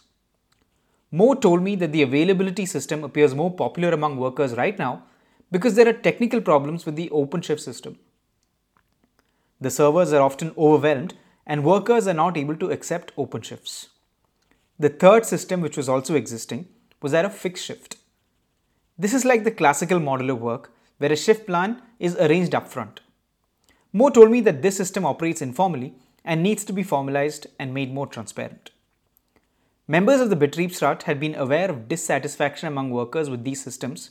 Mo told me that the availability system appears more popular among workers right now because there are technical problems with the OpenShift system. The servers are often overwhelmed and workers are not able to accept OpenShifts. The third system, which was also existing, was that of fixed shift. This is like the classical model of work where a shift plan is arranged upfront. Mo told me that this system operates informally and needs to be formalized and made more transparent. Members of the Betriebsrat had been aware of dissatisfaction among workers with these systems,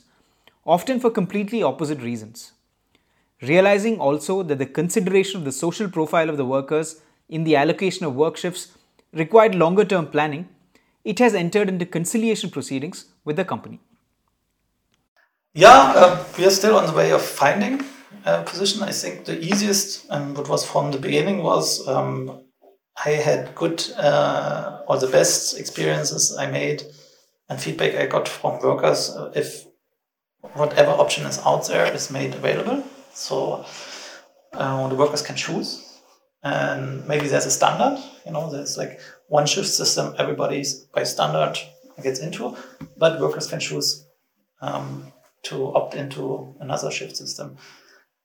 often for completely opposite reasons. Realizing also that the consideration of the social profile of the workers in the allocation of work shifts required longer term planning, it has entered into conciliation proceedings with the company. Yeah, uh, we are still on the way of finding a position, I think the easiest and what was from the beginning was um, I had good uh, or the best experiences I made and feedback I got from workers uh, if whatever option is out there is made available. So uh, the workers can choose. And maybe there's a standard, you know, there's like one shift system everybody's by standard gets into, but workers can choose um, to opt into another shift system.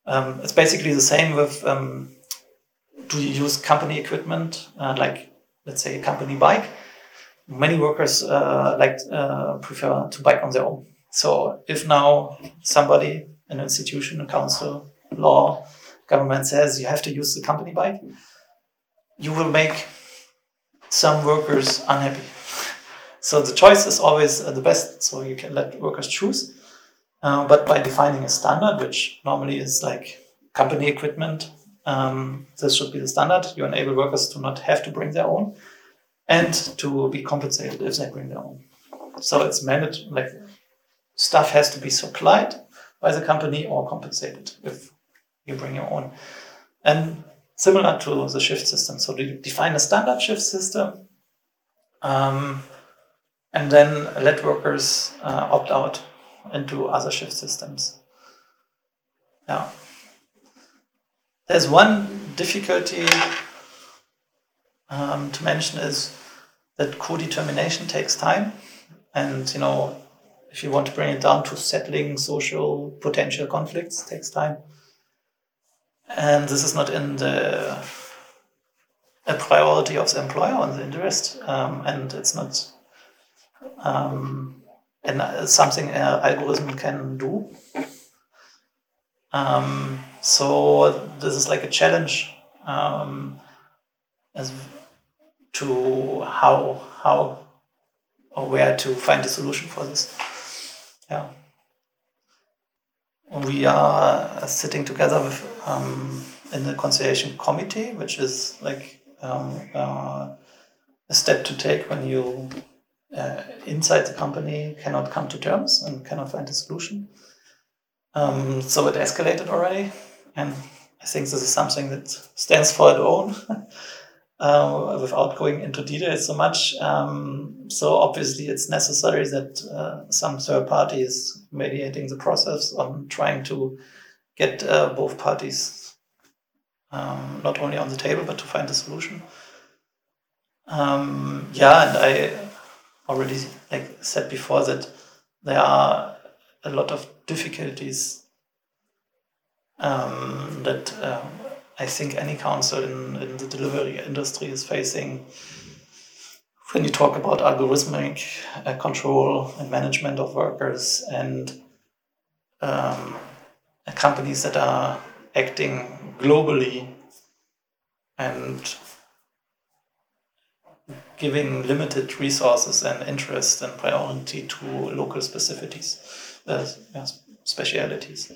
Um, it's basically the same with um, do you use company equipment uh, like let's say a company bike? Many workers uh, like uh, prefer to bike on their own. So if now somebody, an institution, a council, law, government says you have to use the company bike, you will make some workers unhappy. So the choice is always uh, the best. So you can let workers choose. Uh, but by defining a standard, which normally is like company equipment, um, this should be the standard. You enable workers to not have to bring their own and to be compensated if they bring their own. So it's managed like stuff has to be supplied by the company or compensated if you bring your own. And similar to the shift system. So you define a standard shift system um, and then let workers uh, opt out into other shift systems. Now, There's one difficulty um, to mention is that co-determination takes time, and you know, if you want to bring it down to settling social potential conflicts, takes time. And this is not in the a priority of the employer on the interest, um, and it's not um, and uh, something an algorithm can do. Um, so this is like a challenge um, as to how how or where to find a solution for this. Yeah, we are sitting together with um, in the conciliation committee, which is like um, uh, a step to take when you uh, inside the company cannot come to terms and cannot find a solution. Um, so it escalated already, and I think this is something that stands for its own. uh, without going into details so much. Um, so obviously, it's necessary that uh, some third party is mediating the process on trying to get uh, both parties um, not only on the table but to find a solution. Um, yeah, and I already like said before that there are a lot of difficulties um, that um, I think any council in, in the delivery industry is facing when you talk about algorithmic uh, control and management of workers and um, companies that are acting globally and giving limited resources and interest and priority to local specificities, uh, specialities.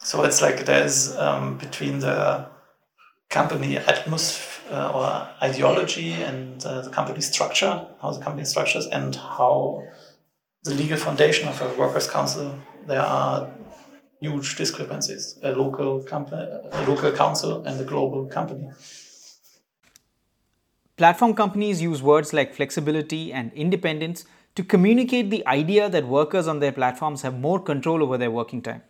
So it's like there's um, between the company atmosphere uh, or ideology and uh, the company structure, how the company structures, and how the legal foundation of a workers' council, there are huge discrepancies. A local company, a local council, and a global company. Platform companies use words like flexibility and independence to communicate the idea that workers on their platforms have more control over their working time.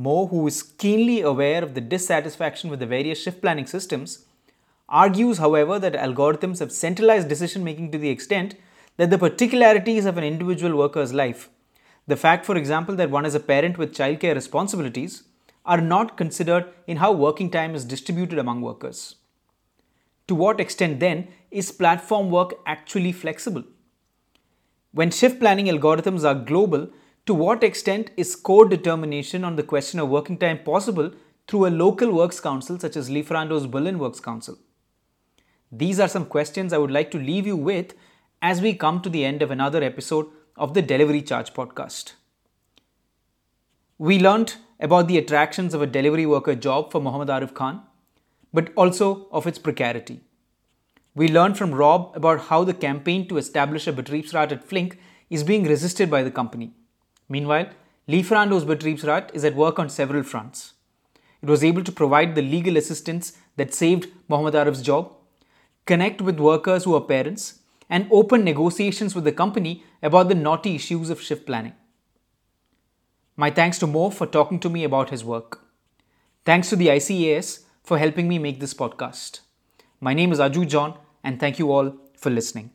Mo, who is keenly aware of the dissatisfaction with the various shift planning systems, argues, however, that algorithms have centralized decision making to the extent that the particularities of an individual worker's life, the fact, for example, that one is a parent with childcare responsibilities, are not considered in how working time is distributed among workers. To what extent, then, is platform work actually flexible? When shift planning algorithms are global, to what extent is co-determination on the question of working time possible through a local works council such as Lieferando's Berlin Works Council? These are some questions I would like to leave you with as we come to the end of another episode of the Delivery Charge podcast. We learned about the attractions of a delivery worker job for Mohammed Arif Khan, but also of its precarity. We learned from Rob about how the campaign to establish a Betriebsrat at Flink is being resisted by the company. Meanwhile, Lieferando's Betriebsrat is at work on several fronts. It was able to provide the legal assistance that saved Mohammed Arif's job, connect with workers who are parents, and open negotiations with the company about the knotty issues of shift planning. My thanks to Mo for talking to me about his work. Thanks to the ICAS for helping me make this podcast. My name is Aju John, and thank you all for listening.